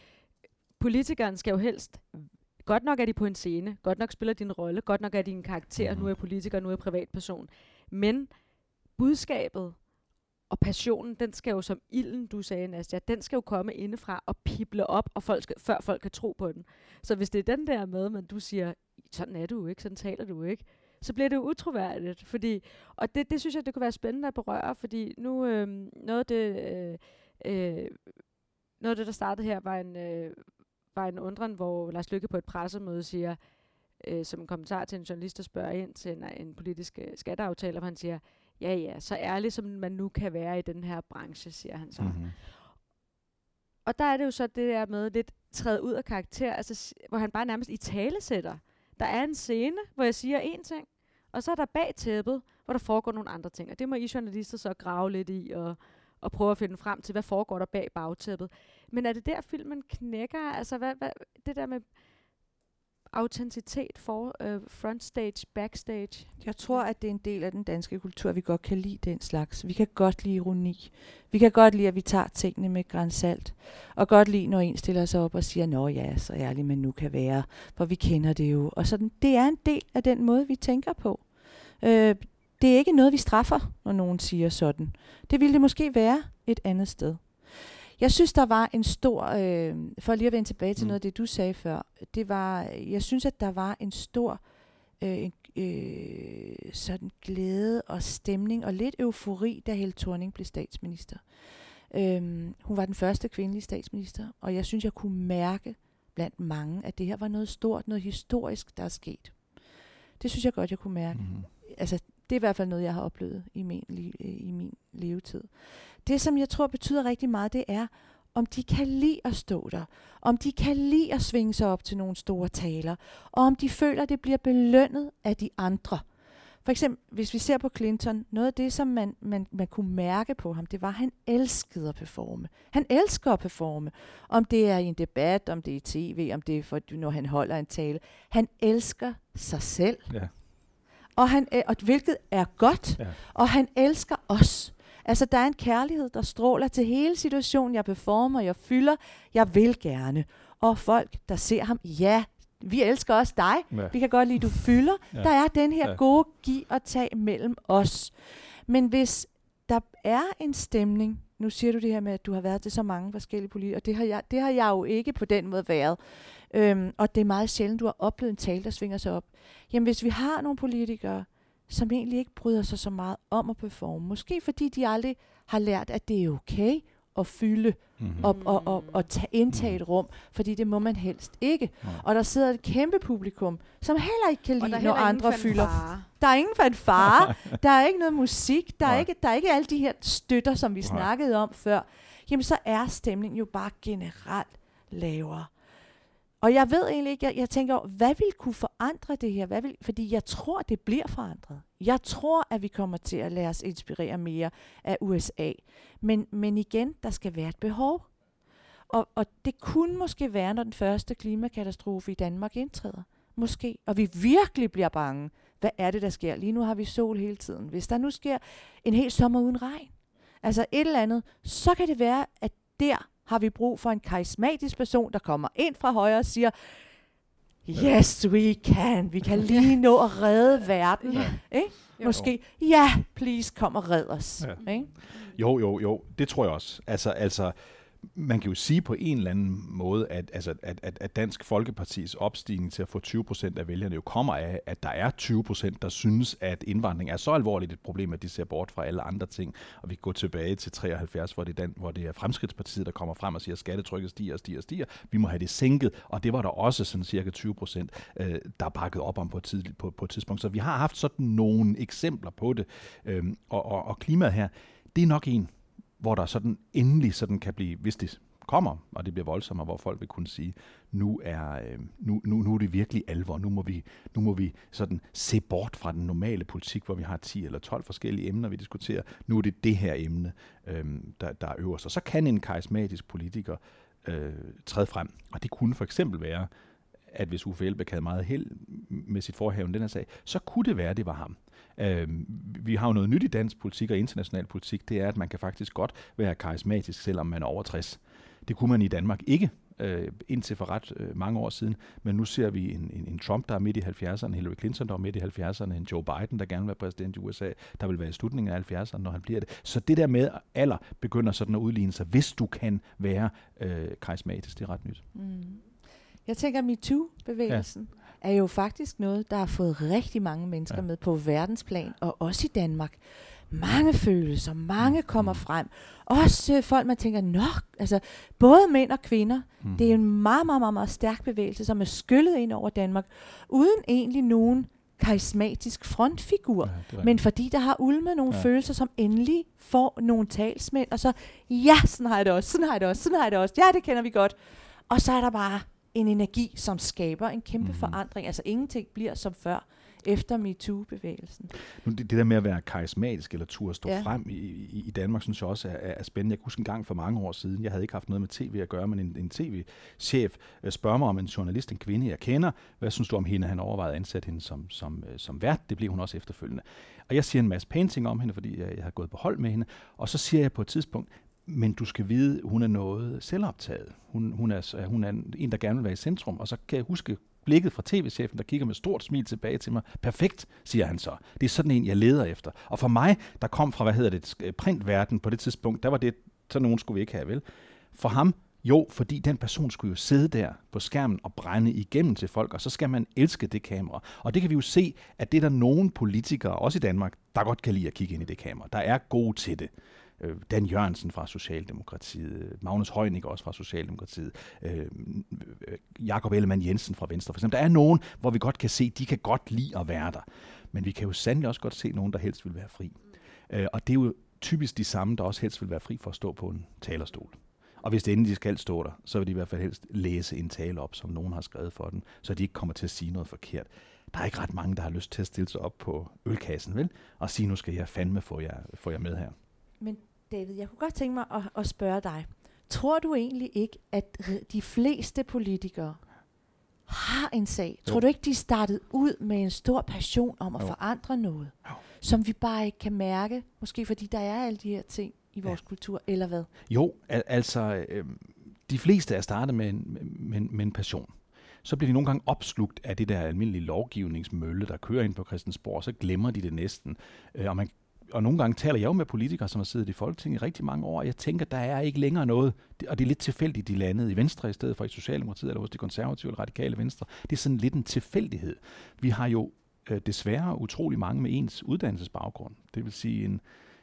S2: politikeren skal jo helst, godt nok er de på en scene, godt nok spiller din rolle, godt nok er de en karakter,
S4: Mhm.
S2: nu er jeg politiker, nu er jeg privatperson. Men budskabet og passionen, den skal jo som ilden, du sagde, Nastia, den skal jo komme indefra og pible op, og folk skal, før folk kan tro på den. Så hvis det er den der med, man du siger, sådan er du jo ikke, sådan taler du jo ikke, så bliver det jo utroværdigt. Fordi, og det, det synes jeg, det kunne være spændende at berøre, fordi nu øh, noget af det, øh, øh, noget af det, der startede her, var en, øh, var en undren, hvor Lars Lykke på et pressemøde siger, øh, som en kommentar til en journalist, der spørger ind til en, en politisk øh, skatteaftale, hvor han siger, ja ja, så ærlig som man nu kan være i den her branche, siger han så. Mm.
S4: Mm-hmm.
S2: Og der er det jo så det der med lidt træde ud af karakter, altså, hvor han bare nærmest i tale sætter. Der er en scene, hvor jeg siger én ting, og så er der bag tæppet, hvor der foregår nogle andre ting. Og det må I journalister så grave lidt i og, og prøve at finde frem til, hvad foregår der bag bagtæppet. Men er det der, filmen knækker? Altså, hvad, hvad, det der med autenticitet for øh, frontstage, backstage.
S3: Jeg tror, at det er en del af den danske kultur, at vi godt kan lide den slags. Vi kan godt lide ironi. Vi kan godt lide, at vi tager tingene med grænsalt. Og godt lide, når en stiller sig op og siger, Nå ja, så ærlig man nu kan være, for vi kender det jo. Og sådan, det er en del af den måde, vi tænker på. Øh, det er ikke noget, vi straffer, når nogen siger sådan. Det ville det måske være et andet sted. Jeg synes, der var en stor, øh, for lige at vende tilbage til
S4: Mm.
S3: noget af det, du sagde før, det var, jeg synes, at der var en stor øh, en, øh, sådan glæde og stemning og lidt eufori, da Helle Thorning blev statsminister. Øhm, hun var den første kvindelige statsminister, og jeg synes, jeg kunne mærke blandt mange, at det her var noget stort, noget historisk, der er sket. Det synes jeg godt, jeg kunne mærke.
S4: Mm.
S3: Altså, det er i hvert fald noget, jeg har oplevet i min, i min levetid. Det, som jeg tror betyder rigtig meget, det er, om de kan lide at stå der, om de kan lide at svinge sig op til nogle store taler, og om de føler, at det bliver belønnet af de andre. For eksempel, hvis vi ser på Clinton, noget af det, som man, man, man kunne mærke på ham, det var, at han elskede at performe. Han elsker at performe. Om det er i en debat, om det er i tv, om det er, for, når han holder en tale. Han elsker sig selv.
S4: Ja.
S3: Og, han, og hvilket er godt.
S4: Ja.
S3: Og han elsker os. Altså, der er en kærlighed, der stråler til hele situationen. Jeg performer, jeg fylder, jeg vil gerne. Og folk, der ser ham, ja, vi elsker også dig.
S4: Ja.
S3: Vi kan godt lide, du fylder.
S4: Ja.
S3: Der er den her
S4: Ja.
S3: gode give og tag mellem os. Men hvis der er en stemning, nu siger du det her med, at du har været til så mange forskellige politikere, og det har jeg, det har jeg jo ikke på den måde været. Øhm, og det er meget sjældent, du har oplevet en tale, der svinger sig op. Jamen hvis vi har nogle politikere, som egentlig ikke bryder sig så meget om at performe, måske fordi de aldrig har lært, at det er okay at fylde
S4: Mm-hmm.
S3: og, og, og, og tage, indtage et rum, fordi det må man helst ikke. Og der sidder et kæmpe publikum, som heller ikke kan
S2: Og
S3: lide,
S2: der er
S3: når andre fylder. Der er ingen fanfare, der er ikke noget musik, der er,
S4: Nej.
S3: ikke, der er ikke alle de her støtter, som vi
S4: Nej.
S3: snakkede om før. Jamen så er stemningen jo bare generelt lavere. Og jeg ved egentlig ikke, jeg, jeg tænker, over, hvad vil kunne forandre det her? Hvad vil, fordi jeg tror, det bliver forandret. Jeg tror, at vi kommer til at lade os inspirere mere af USA. Men, men igen, der skal være et behov. Og, og det kunne måske være, når den første klimakatastrofe i Danmark indtræder. Måske. Og vi virkelig bliver bange. Hvad er det, der sker? Lige nu har vi sol hele tiden. Hvis der nu sker en hel sommer uden regn, altså et eller andet, så kan det være, at der har vi brug for en karismatisk person, der kommer ind fra højre og siger, Yes, we can. Vi kan lige nå at redde verden.
S2: Ja.
S3: Ikke? Måske, ja, please, kom og red os.
S4: Ja.
S3: Ikke?
S4: Jo, jo, jo. Det tror jeg også. Altså, altså, man kan jo sige på en eller anden måde, at, altså, at, at, at Dansk Folkepartis opstigning til at få 20 procent af vælgerne jo kommer af, at der er 20 procent, der synes, at indvandring er så alvorligt et problem, at de ser bort fra alle andre ting. Og vi går tilbage til 73, hvor det, er den, hvor det er Fremskridtspartiet, der kommer frem og siger, at skattetrykket stiger og stiger og stiger. Vi må have det sænket, og det var der også sådan cirka 20 procent, øh, der bakkede op om på et, tidligt, på, på et tidspunkt. Så vi har haft sådan nogle eksempler på det. Øhm, og, og, og klimaet her, det er nok en, hvor der sådan endelig sådan kan blive, hvis det kommer, og det bliver voldsommere, hvor folk vil kunne sige, nu er, øh, nu, nu, nu er det virkelig alvor, nu må, vi, nu må vi sådan se bort fra den normale politik, hvor vi har 10 eller 12 forskellige emner, vi diskuterer. Nu er det det her emne, øh, der, der øver øverst. Så kan en karismatisk politiker øh, træde frem, og det kunne for eksempel være, at hvis Uffe Elbæk havde meget held med sit forhaven den her sag, så kunne det være, at det var ham. Øh, vi har jo noget nyt i dansk politik og international politik, det er, at man kan faktisk godt være karismatisk, selvom man er over 60. Det kunne man i Danmark ikke øh, indtil for ret øh, mange år siden, men nu ser vi en, en, en Trump, der er midt i 70'erne, Hillary Clinton, der er midt i 70'erne, en Joe Biden, der gerne vil være præsident i USA, der vil være i slutningen af 70'erne, når han bliver det. Så det der med alder begynder sådan at udligne sig, hvis du kan være øh, karismatisk, det er ret nyt.
S3: Mm. Jeg tænker, MeToo-bevægelsen. Er jo faktisk noget, der har fået rigtig mange mennesker
S4: Ja.
S3: med på verdensplan, og også i Danmark. Mange følelser, mange kommer frem. Også øh, folk, man tænker, nok, altså både mænd og kvinder.
S4: Mm.
S3: Det er en meget, meget, meget, meget stærk bevægelse, som er skyllet ind over Danmark, uden egentlig nogen karismatisk frontfigur.
S4: Ja,
S3: Men fordi der har ulmet nogle
S4: ja.
S3: følelser, som endelig får nogle talsmænd, og så, ja, sådan har jeg det også, sådan har jeg det også, sådan har jeg det også, ja, det kender vi godt. Og så er der bare en energi, som skaber en kæmpe mm. forandring. Altså ingenting bliver som før, efter MeToo-bevægelsen.
S4: Nu, det, det der med at være karismatisk eller turde stå ja.
S3: Ja.
S4: frem i, i, i Danmark, synes jeg også er, er spændende. Jeg kan huske en gang for mange år siden, jeg havde ikke haft noget med tv at gøre, men en, en tv-chef øh, spørger mig om en journalist, en kvinde, jeg kender. Hvad synes du om hende? Han overvejede at ansætte hende som, som, øh, som vært. Det blev hun også efterfølgende. Og jeg siger en masse pæne ting om hende, fordi jeg, jeg har gået på hold med hende. Og så siger jeg på et tidspunkt, men du skal vide, hun er noget selvoptaget. Hun, hun, er, hun er en, der gerne vil være i centrum. Og så kan jeg huske blikket fra tv-chefen, der kigger med stort smil tilbage til mig. Perfekt, siger han så. Det er sådan en, jeg leder efter. Og for mig, der kom fra, hvad hedder det, printverden på det tidspunkt, der var det, sådan nogen skulle vi ikke have, vel? For ham, jo, fordi den person skulle jo sidde der på skærmen og brænde igennem til folk, og så skal man elske det kamera. Og det kan vi jo se, at det er der nogle politikere, også i Danmark, der godt kan lide at kigge ind i det kamera. Der er gode til det øh, Dan Jørgensen fra Socialdemokratiet, Magnus Heunicke også fra Socialdemokratiet, øh, øh, Jakob Ellemann Jensen fra Venstre for eksempel. Der er nogen, hvor vi godt kan se, de kan godt lide at være der. Men vi kan jo sandelig også godt se nogen, der helst vil være fri. Øh, og det er jo typisk de samme, der også helst vil være fri for at stå på en talerstol. Og hvis det endelig de skal stå der, så vil de i hvert fald helst læse en tale op, som nogen har skrevet for den, så de ikke kommer til at sige noget forkert. Der er ikke ret mange, der har lyst til at stille sig op på ølkassen, vel? Og sige, nu skal jeg fandme få jer, få jer med her.
S3: Men David, jeg kunne godt tænke mig at, at spørge dig. Tror du egentlig ikke, at de fleste politikere har en sag? Jo. Tror du ikke, de startede ud med en stor passion om at jo. forandre noget, jo. som vi bare ikke kan mærke? Måske fordi der er alle de her ting i vores ja. kultur, eller hvad?
S4: Jo, al- altså, øh, de fleste er startet med en, med, med en passion. Så bliver de nogle gange opslugt af det der almindelige lovgivningsmølle, der kører ind på Christiansborg, så glemmer de det næsten. Øh, og man og nogle gange taler jeg jo med politikere, som har siddet i Folketinget i rigtig mange år, og jeg tænker, der er ikke længere noget, og det er lidt tilfældigt, de landede i Venstre i stedet for i Socialdemokratiet, eller hos de konservative eller radikale Venstre. Det er sådan lidt en tilfældighed. Vi har jo øh, desværre utrolig mange med ens uddannelsesbaggrund. Det vil sige en,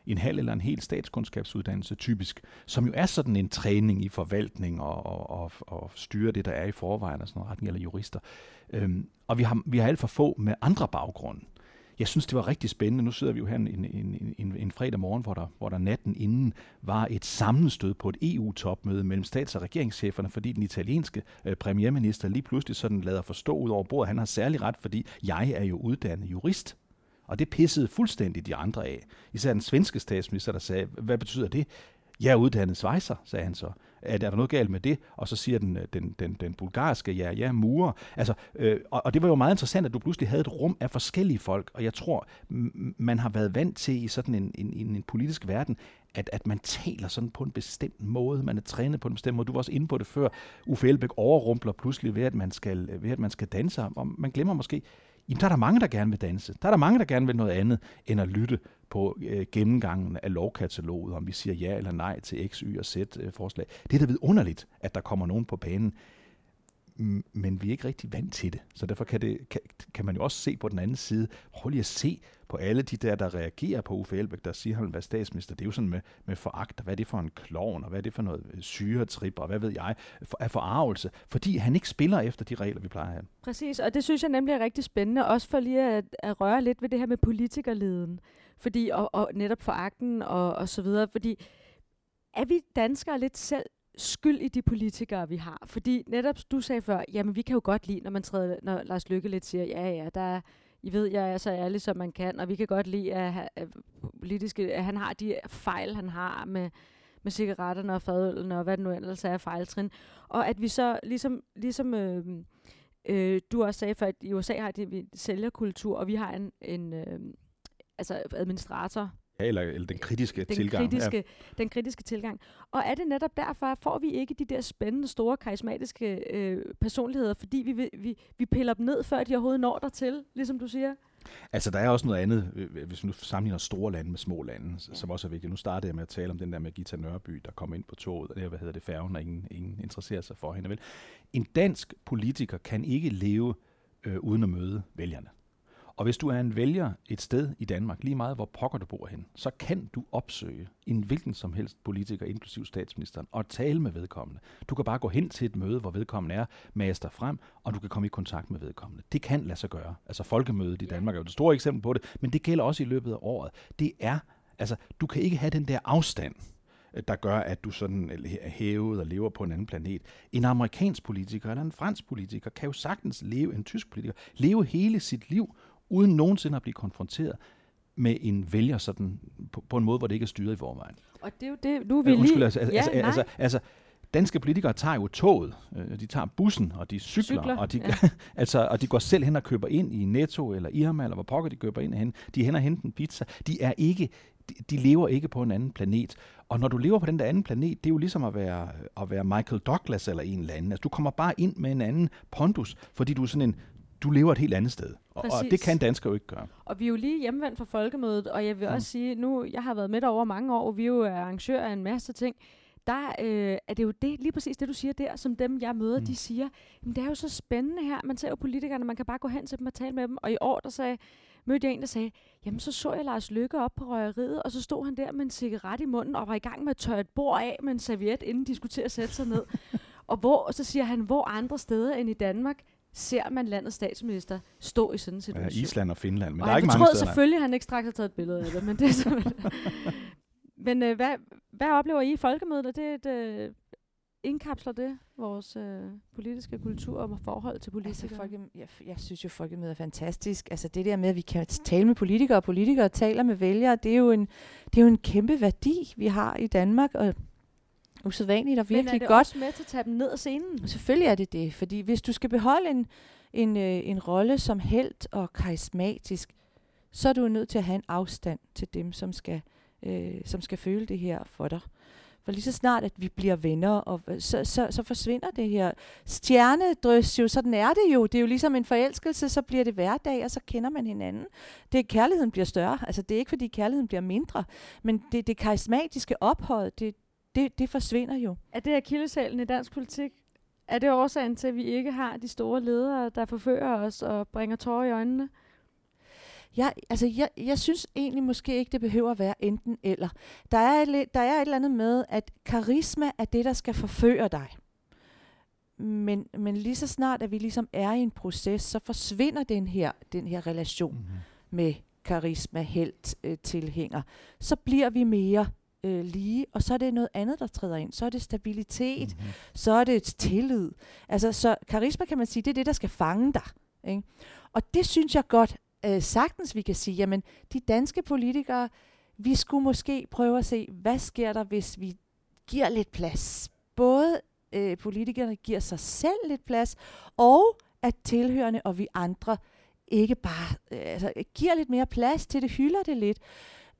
S4: en halv eller en hel statskundskabsuddannelse typisk, som jo er sådan en træning i forvaltning og, og, og, og styre det, der er i forvejen, og sådan noget retning, eller jurister. Øhm, og vi har, vi har alt for få med andre baggrunde jeg synes, det var rigtig spændende. Nu sidder vi jo her en, en, en, en, fredag morgen, hvor der, hvor der natten inden var et sammenstød på et EU-topmøde mellem stats- og regeringscheferne, fordi den italienske øh, premierminister lige pludselig sådan lader forstå ud over bordet, han har særlig ret, fordi jeg er jo uddannet jurist. Og det pissede fuldstændig de andre af. Især den svenske statsminister, der sagde, hvad betyder det? Jeg er uddannet svejser, sagde han så. Er der noget galt med det? Og så siger den, øh, den, den, den bulgarske, ja, ja, murer. Altså, øh, og, og det var jo meget interessant, at du pludselig havde et rum af forskellige folk, og jeg tror, man har været vant til i sådan en, en, en, en politisk verden, at, at man taler sådan på en bestemt måde, man er trænet på en bestemt måde. Du var også inde på det før. Uffe Elbæk overrumpler pludselig ved, at man skal, øh, ved, at man skal danse, og man glemmer måske, jamen der er der mange, der gerne vil danse. Der er der mange, der gerne vil noget andet, end at lytte på øh, gennemgangen af lovkataloget, om vi siger ja eller nej til X, Y og Z øh, forslag. Det er da vidunderligt, at der kommer nogen på banen, men vi er ikke rigtig vant til det. Så derfor kan, det, kan, kan man jo også se på den anden side, prøv lige at se på alle de der, der reagerer på Uffe Elbæk, der siger, at han vil være statsminister. Det er jo sådan med, med foragt, hvad er det for en klovn, og hvad er det for noget øh, syretrip, og hvad ved jeg, for, af forarvelse, fordi han ikke spiller efter de regler, vi plejer at have.
S2: Præcis, og det synes jeg nemlig er rigtig spændende, også for lige at, at røre lidt ved det her med politikerleden, fordi, og, og netop foragten og, og så videre, fordi er vi danskere lidt selv skyld i de politikere, vi har. Fordi netop du sagde før, jamen vi kan jo godt lide, når man træder, når Lars Lykke lidt siger, ja ja, der er, I ved, jeg er så ærlig, som man kan, og vi kan godt lide, at, at, politiske, at han har de fejl, han har med, med cigaretterne og fadøllen og hvad det nu ellers er fejltrin. Og at vi så ligesom, ligesom øh, øh, du også sagde før, at i USA har de vi sælgerkultur, og vi har en, en øh, altså administrator,
S4: Ja, eller, eller den kritiske
S2: den
S4: tilgang.
S2: Kritiske, ja. Den kritiske tilgang. Og er det netop derfor, får vi ikke de der spændende, store, karismatiske øh, personligheder, fordi vi, vi, vi piller dem ned, før de overhovedet når dertil, ligesom du siger?
S4: Altså, der er også noget andet, hvis vi nu sammenligner store lande med små lande, ja. som også er vigtigt. Nu startede jeg med at tale om den der med Gita Nørby, der kom ind på toget, og det er, hvad hedder det, færgen, og ingen, ingen interesserer sig for hende. Vel? En dansk politiker kan ikke leve øh, uden at møde vælgerne. Og hvis du er en vælger et sted i Danmark, lige meget hvor pokker du bor hen, så kan du opsøge en hvilken som helst politiker, inklusiv statsministeren, og tale med vedkommende. Du kan bare gå hen til et møde, hvor vedkommende er, master frem, og du kan komme i kontakt med vedkommende. Det kan lade sig gøre. Altså folkemødet i Danmark er jo et stort eksempel på det, men det gælder også i løbet af året. Det er, altså, du kan ikke have den der afstand der gør, at du sådan er hævet og lever på en anden planet. En amerikansk politiker eller en fransk politiker kan jo sagtens leve, en tysk politiker, leve hele sit liv uden nogensinde at blive konfronteret med en vælger sådan, på, på en måde, hvor det ikke er styret i forvejen.
S2: Og det er jo det, nu vil lige...
S4: Altså, altså, ja, altså, altså, danske politikere tager jo toget, øh, de tager bussen, og de cykler, cykler og, de, ja. altså, og de går selv hen og køber ind i Netto eller Irma, eller hvor pokker de køber ind hen. De er hen og henter en pizza. De er ikke, de, de lever ikke på en anden planet. Og når du lever på den der anden planet, det er jo ligesom at være, at være Michael Douglas eller en eller anden. Altså, du kommer bare ind med en anden pondus, fordi du er sådan en du lever et helt andet sted. Og, og det kan danskere jo ikke gøre.
S2: Og vi er jo lige hjemvendt fra folkemødet, og jeg vil mm. også sige, nu jeg har været med over mange år, og vi er jo arrangør af en masse ting. Der øh, er det jo det, lige præcis det, du siger der, som dem, jeg møder, mm. de siger, jamen det er jo så spændende her. Man ser jo politikerne, man kan bare gå hen til dem og tale med dem. Og i år, der sagde mødte jeg en, der sagde, jamen så så jeg Lars Lykke op på røgeriet, og så stod han der med en cigaret i munden og var i gang med at tørre et bord af med en serviet, inden de skulle til at sætte sig ned. og hvor, så siger han, hvor andre steder end i Danmark ser man landets statsminister stå i sådan en situation.
S4: Ja, Island og Finland, men
S2: og
S4: der er ikke mange steder.
S2: selvfølgelig, at han ikke straks har taget et billede af det, men det er simpelthen... men øh, hvad, hvad oplever I i folkemødet? Er det et, øh, indkapsler det vores øh, politiske kultur og forhold til
S3: Altså,
S2: politikere?
S3: folke, jeg, jeg synes jo, folkemødet er fantastisk. Altså det der med, at vi kan tale med politikere, og politikere taler med vælgere, det er jo en, det er jo en kæmpe værdi, vi har i Danmark, og usædvanligt og
S2: men er
S3: virkelig
S2: det
S3: godt.
S2: også med til at tage dem ned af scenen?
S3: Selvfølgelig er det det, fordi hvis du skal beholde en, en, øh, en rolle som held og karismatisk, så er du nødt til at have en afstand til dem, som skal, øh, som skal føle det her for dig. For lige så snart, at vi bliver venner, og så, så, så forsvinder det her stjernedrys jo, sådan er det jo. Det er jo ligesom en forelskelse, så bliver det hverdag, og så kender man hinanden. Det kærligheden bliver større. Altså det er ikke, fordi kærligheden bliver mindre, men det, det karismatiske ophøjet, det, det, det forsvinder jo.
S2: Er det akilleshælen i dansk politik? Er det årsagen til, at vi ikke har de store ledere, der forfører os og bringer tårer i øjnene?
S3: Jeg, altså jeg, jeg synes egentlig måske ikke, det behøver at være enten eller. Der er, et, der er et eller andet med, at karisma er det, der skal forføre dig. Men, men lige så snart, at vi ligesom er i en proces, så forsvinder den her, den her relation
S4: Mhm.
S3: med karisma, helt øh, tilhænger. Så bliver vi mere øh, lige, og så er det noget andet, der træder ind. Så er det stabilitet,
S4: Mhm.
S3: så er det tillid. Altså, så karisma kan man sige, det er det, der skal fange dig. Ikke? Og det synes jeg godt øh, sagtens, vi kan sige, jamen, de danske politikere, vi skulle måske prøve at se, hvad sker der, hvis vi giver lidt plads. Både øh, politikerne giver sig selv lidt plads, og at tilhørende og vi andre ikke bare øh, altså, giver lidt mere plads til det, hylder det lidt,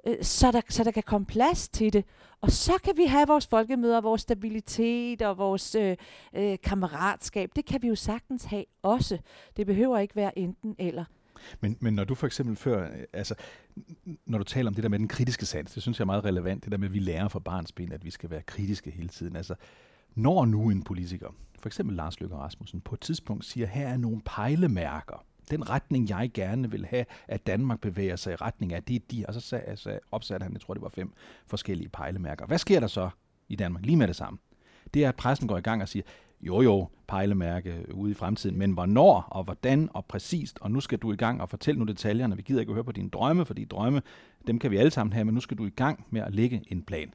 S3: øh, så, der, så der kan komme plads til det. Og så kan vi have vores folkemøder, vores stabilitet og vores øh, øh, kammeratskab. Det kan vi jo sagtens have også. Det behøver ikke være enten eller.
S4: Men, men når du for eksempel før, øh, altså, når du taler om det der med den kritiske sans, det synes jeg er meget relevant, det der med, at vi lærer fra barnsben, at vi skal være kritiske hele tiden. Altså, når nu en politiker, for eksempel Lars Løkke Rasmussen, på et tidspunkt siger, her er nogle pejlemærker, den retning, jeg gerne vil have, at Danmark bevæger sig i retning af, det er de, og så sag, sag, opsatte han, jeg tror det var fem forskellige pejlemærker. Hvad sker der så i Danmark lige med det samme? Det er, at pressen går i gang og siger, jo jo, pejlemærke ude i fremtiden, men hvornår og hvordan og præcist, og nu skal du i gang og fortælle nu detaljerne. Vi gider ikke at høre på dine drømme, fordi drømme, dem kan vi alle sammen have, men nu skal du i gang med at lægge en plan.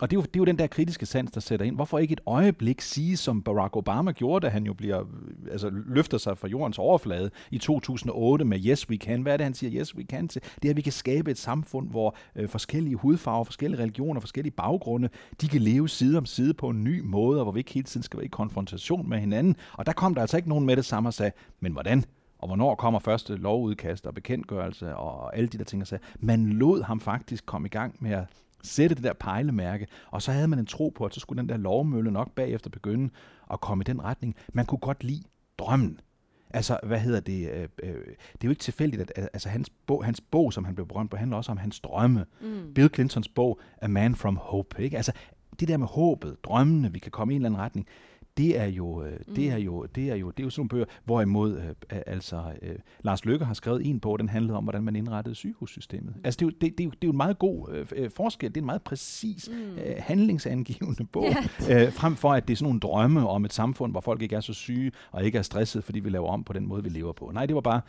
S4: Og det er, jo, det er jo den der kritiske sans, der sætter ind. Hvorfor ikke et øjeblik sige, som Barack Obama gjorde, da han jo bliver, altså løfter sig fra jordens overflade i 2008 med Yes We Can. Hvad er det, han siger Yes We Can til? Det er, at vi kan skabe et samfund, hvor øh, forskellige hudfarver, forskellige religioner, forskellige baggrunde, de kan leve side om side på en ny måde, og hvor vi ikke hele tiden skal være i konfrontation med hinanden. Og der kom der altså ikke nogen med det samme og sagde, men hvordan? Og hvornår kommer første lovudkast og bekendtgørelse og alle de der ting, og sagde, man lod ham faktisk komme i gang med at sætte det der pejlemærke, og så havde man en tro på, at så skulle den der lovmølle nok bagefter begynde at komme i den retning. Man kunne godt lide drømmen. Altså, hvad hedder det? Øh, øh, det er jo ikke tilfældigt, at altså, hans, bog, hans bog, som han blev berømt på, handler også om hans drømme. Mm. Bill Clintons bog, A Man From Hope. Ikke? Altså, det der med håbet, drømmene, vi kan komme i en eller anden retning, det er jo, øh, det er jo, det er jo, det er jo sådan nogle bøger, hvorimod øh, øh, altså, øh, Lars Løkke har skrevet en bog, den handlede om, hvordan man indrettede sygehussystemet. Altså, det er jo, det, det er jo, det er jo en meget god øh, øh, forskel, det er en meget præcis mm. øh, handlingsangivende bog, øh, frem for at det er sådan nogle drømme om et samfund, hvor folk ikke er så syge og ikke er stresset, fordi vi laver om på den måde, vi lever på. Nej, det var bare,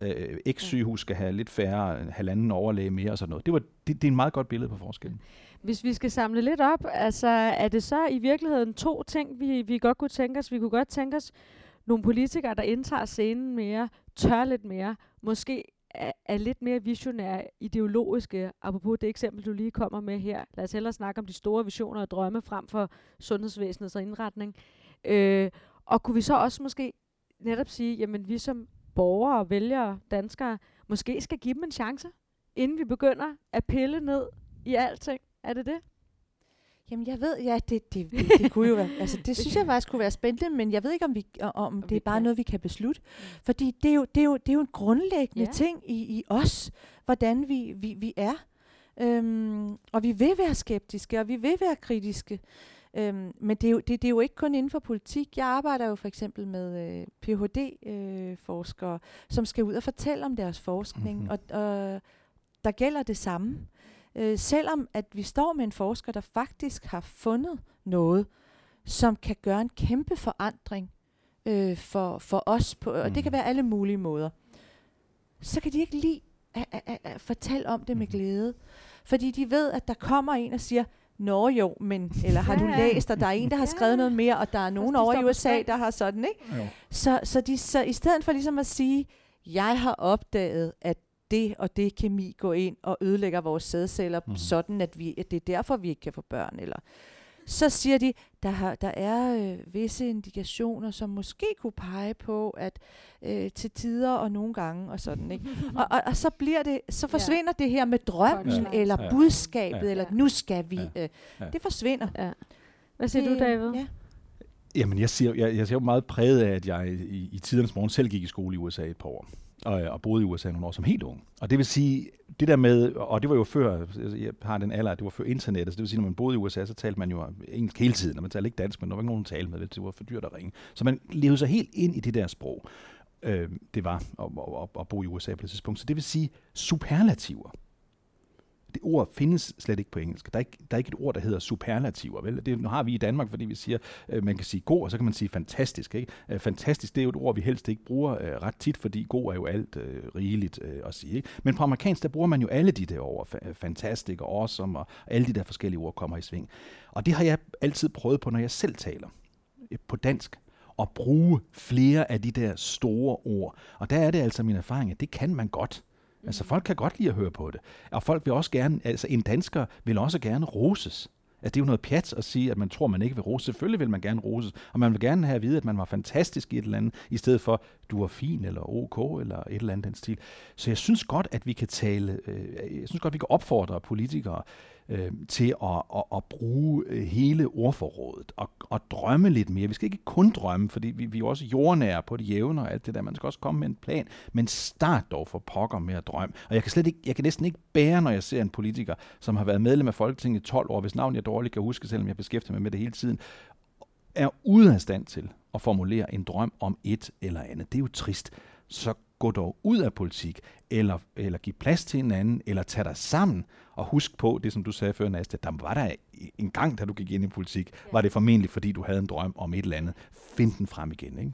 S4: øh, X-sygehus skal have lidt færre, halvanden overlæge mere og sådan noget. Det, var, det, det er en meget godt billede på forskellen.
S2: Hvis vi skal samle lidt op, altså er det så i virkeligheden to ting, vi, vi godt kunne tænke os? Vi kunne godt tænke os nogle politikere, der indtager scenen mere, tør lidt mere, måske er, er lidt mere visionære, ideologiske, apropos det eksempel, du lige kommer med her. Lad os hellere snakke om de store visioner og drømme frem for sundhedsvæsenets indretning. Øh, og kunne vi så også måske netop sige, jamen vi som borgere, vælgere, danskere, måske skal give dem en chance, inden vi begynder at pille ned i alting. Er det det?
S3: Jamen, jeg ved, ja, det, det, det, det kunne jo være, altså det synes jeg faktisk kunne være spændende, men jeg ved ikke, om, vi, om det er bare noget, vi kan beslutte. Fordi det er jo, det er jo, det er jo en grundlæggende
S2: ja.
S3: ting i, i os, hvordan vi, vi, vi er. Øhm, og vi vil være skeptiske, og vi vil være kritiske. Øhm, men det er, jo, det, det er jo ikke kun inden for politik. Jeg arbejder jo for eksempel med øh, Ph.D.-forskere, øh, som skal ud og fortælle om deres forskning,
S4: Mhm.
S3: mm-hmm. og, og der gælder det samme. Øh, selvom at vi står med en forsker, der faktisk har fundet noget, som kan gøre en kæmpe forandring øh, for, for os, på, og det kan
S4: Mhm.
S3: være alle mulige måder, så kan de ikke lide at, at, at, at fortælle om det med
S4: Mhm.
S3: glæde. Fordi de ved, at der kommer en og siger, Nå jo, men, eller har du
S2: Ja,
S3: læst, og der er en, der har
S2: Ja.
S3: skrevet noget mere, og der er nogen over i USA, der har sådan, ikke?
S4: Jo.
S3: Så, så, de, så i stedet for ligesom at sige, jeg har opdaget, at det og det kemi går ind og ødelægger vores sædceller, mm. sådan at, vi, at det er derfor, vi ikke kan få børn. Eller så siger de, der, har, der er øh, visse indikationer, som måske kunne pege på, at øh, til tider og nogle gange og sådan, ikke? og, og, og så bliver det, så forsvinder ja. det her med drømmen,
S2: Ja.
S3: eller
S4: Ja.
S3: budskabet,
S4: Ja.
S3: eller nu skal vi.
S4: Ja.
S3: Øh,
S4: Ja.
S3: Det forsvinder.
S2: Ja. Hvad siger
S3: det,
S2: du, David?
S3: Ja.
S4: Jamen, jeg siger, jeg, jeg ser jo meget præget af, at jeg i, i tidernes morgen selv gik i skole i USA et par år, og, øh, og boede i USA nogle år som helt ung. Og det vil sige, det der med, og det var jo før, jeg har den alder, det var før internettet, så det vil sige, når man boede i USA, så talte man jo engelsk hele tiden, og man talte ikke dansk, men der var ikke nogen, der talte med det, det var for dyrt at ringe. Så man levede sig helt ind i det der sprog, øh, det var at, at, at, at bo i USA på det tidspunkt. Så det vil sige superlativer. Det ord findes slet ikke på engelsk. Der er ikke, der er ikke et ord, der hedder superlativer. Vel? Det nu har vi i Danmark, fordi vi siger, øh, man kan sige god, og så kan man sige fantastisk. Ikke? Øh, fantastisk, det er jo et ord, vi helst ikke bruger øh, ret tit, fordi god er jo alt øh, rigeligt øh, at sige. Ikke? Men på amerikansk, der bruger man jo alle de der ord. fantastisk fantastic og awesome, og alle de der forskellige ord kommer i sving. Og det har jeg altid prøvet på, når jeg selv taler øh, på dansk at bruge flere af de der store ord. Og der er det altså min erfaring, at det kan man godt. Altså folk kan godt lide at høre på det. Og folk vil også gerne, altså en dansker vil også gerne roses. Altså, det er jo noget pjat at sige, at man tror, man ikke vil rose. Selvfølgelig vil man gerne roses, og man vil gerne have at vide, at man var fantastisk i et eller andet, i stedet for, du var fin, eller ok, eller et eller andet den stil. Så jeg synes godt, at vi kan tale, øh, jeg synes godt, at vi kan opfordre politikere øh, til at, at, at bruge øh, hele ordforrådet og, og drømme lidt mere. Vi skal ikke kun drømme, fordi vi, vi er jo også jordnære på det jævne og alt det der. Man skal også komme med en plan, men start dog for pokker med at drømme. Og jeg kan, slet ikke, jeg kan næsten ikke bære, når jeg ser en politiker, som har været medlem af Folketinget i 12 år, hvis navn jeg dårligt kan huske, selvom jeg beskæftiger mig med det hele tiden, er ude af stand til at formulere en drøm om et eller andet. Det er jo trist. Så gå dog ud af politik, eller, eller giv plads til en anden, eller tag dig sammen, og husk på det, som du sagde før, Naste, der var der en gang, da du gik ind i politik, var det formentlig, fordi du havde en drøm om et eller andet. Find den frem igen, ikke?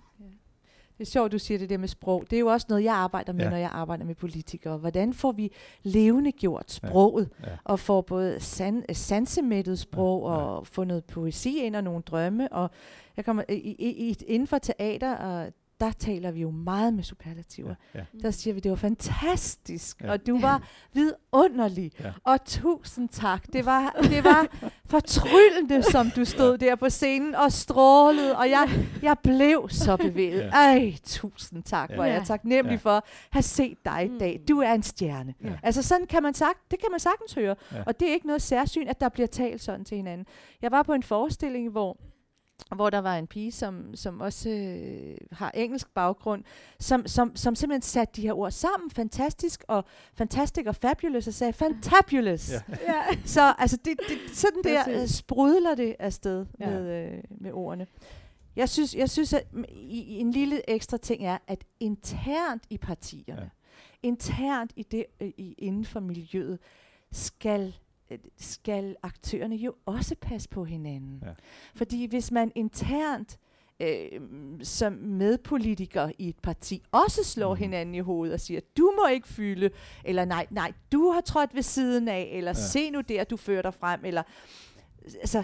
S3: Det er sjovt, du siger det der med sprog. Det er jo også noget, jeg arbejder med,
S4: Ja.
S3: når jeg arbejder med politikere. Hvordan får vi levende gjort sproget,
S4: Ja. Ja.
S3: og får både san, sansemættet sprog,
S4: Ja, ja.
S3: og få noget poesi ind og nogle drømme. Og jeg kommer i, i, i, inden for teater, og der taler vi jo meget med superlativer.
S4: Ja, ja.
S3: Der siger vi, det var fantastisk,
S4: Ja.
S3: og du var vidunderlig,
S4: Ja.
S3: og tusind tak. Det var, det var fortryllende, som du stod der på scenen og strålede, og jeg, jeg blev så bevæget.
S4: Ja.
S3: Ej, tusind tak,
S4: Ja.
S3: hvor er jeg
S2: Ja.
S3: taknemmelig
S4: Ja.
S3: for at have set dig i dag. Du er en stjerne.
S4: Ja.
S3: Altså sådan kan man sagt, det kan man sagtens høre.
S4: Ja.
S3: Og det er ikke noget særsyn, at der bliver talt sådan til hinanden. Jeg var på en forestilling, hvor hvor der var en pige, som, som også øh, har engelsk baggrund, som, som, som simpelthen satte de her ord sammen, fantastisk og fantastic og fabulous, og sagde fantabulous.
S4: Ja.
S2: ja.
S3: Så altså, det, det, sådan der øh, sprudler det afsted
S2: Ja.
S3: med, øh, med ordene. Jeg synes, jeg synes at i, i en lille ekstra ting er, at internt i partierne,
S4: Ja.
S3: internt i det øh, i, inden for miljøet, skal skal aktørerne jo også passe på hinanden.
S4: Ja.
S3: Fordi hvis man internt øh, som medpolitiker i et parti også slår
S4: Mhm.
S3: hinanden i hovedet og siger, du må ikke fylde, eller nej, nej, du har trådt ved siden af, eller
S4: Ja.
S3: se nu der, du fører dig frem, eller altså,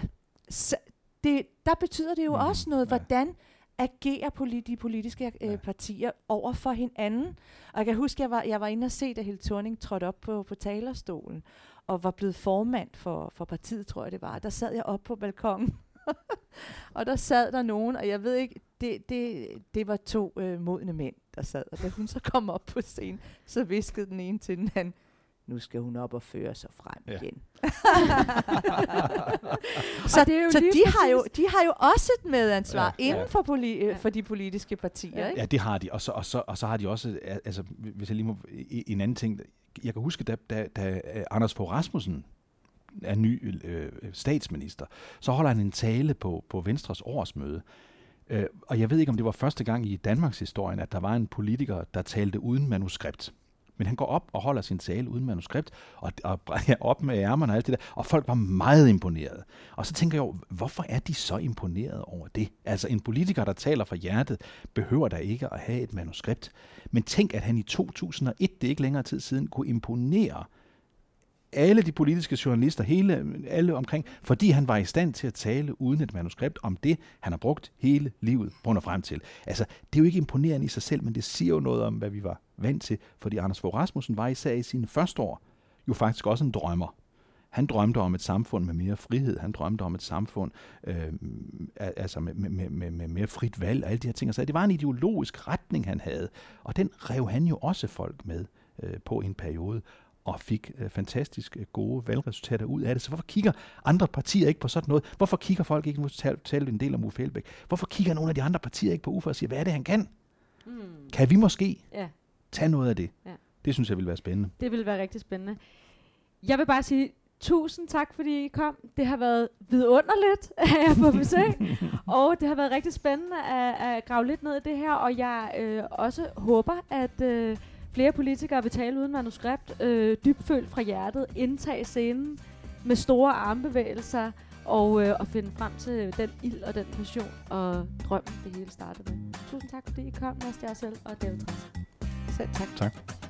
S3: så det, der betyder det jo mm. også noget,
S4: Ja.
S3: hvordan agerer polit- de politiske øh,
S4: Ja.
S3: partier over for hinanden. Og jeg kan huske, jeg var, jeg var inde og se, da Helle Thorning trådte op på, på talerstolen, og var blevet formand for, for partiet, tror jeg det var. Der sad jeg op på balkongen, og der sad der nogen, og jeg ved ikke, det, det, det var to øh, modne mænd, der sad. Og da hun så kom op på scenen, så viskede den ene til den anden, nu skal hun op og føre sig frem
S4: Ja.
S3: igen. så
S2: det er jo
S3: så de, har jo, de har jo også et medansvar
S4: Ja,
S3: ja,
S4: ja.
S3: inden for, poli, øh,
S2: Ja.
S3: for de politiske partier.
S2: Ja.
S3: Ikke?
S4: Ja, det har de. Og så, og så, og så har de også, al- altså, hvis jeg lige må, en anden ting. Jeg kan huske, da, da, da øh, Anders Fogh Rasmussen er ny øh, statsminister, så holder han en tale på, på Venstres årsmøde. Øh, og jeg ved ikke, om det var første gang i Danmarks historie, at der var en politiker, der talte uden manuskript. Men han går op og holder sin tale uden manuskript, og, og ja, op med ærmerne og alt det der, og folk var meget imponeret. Og så tænker jeg jo, hvorfor er de så imponeret over det? Altså en politiker, der taler fra hjertet, behøver da ikke at have et manuskript. Men tænk, at han i 2001, det er ikke længere tid siden, kunne imponere alle de politiske journalister, hele, alle omkring, fordi han var i stand til at tale uden et manuskript om det, han har brugt hele livet på frem til. Altså, det er jo ikke imponerende i sig selv, men det siger jo noget om, hvad vi var vant til, fordi Anders Fogh Rasmussen var især i sine første år jo faktisk også en drømmer. Han drømte om et samfund med mere frihed. Han drømte om et samfund øh, altså med, med, med, med mere frit valg og alle de her ting. Så det var en ideologisk retning, han havde. Og den rev han jo også folk med øh, på en periode og fik øh, fantastisk øh, gode valgresultater ud af det. Så hvorfor kigger andre partier ikke på sådan noget? Hvorfor kigger folk ikke, nu talte en del om Uffe Elbæk, hvorfor kigger nogle af de andre partier ikke på Uffe og siger, hvad er det, han kan? Mm. Kan vi måske ja. tage noget af det? Ja. Det synes jeg vil være spændende.
S2: Det vil være rigtig spændende. Jeg vil bare sige tusind tak, fordi I kom. Det har været vidunderligt at jeg på besøg, og det har været rigtig spændende at, at grave lidt ned i det her, og jeg øh, også håber, at øh, flere politikere vil tale uden manuskript, øh, dybfølt fra hjertet, indtage scenen med store armbevægelser, og, øh, og finde frem til den ild og den passion og drøm, det hele startede med. Tusind tak, fordi I kom, Nastia selv og David Træs.
S3: Selv tak.
S4: Tak.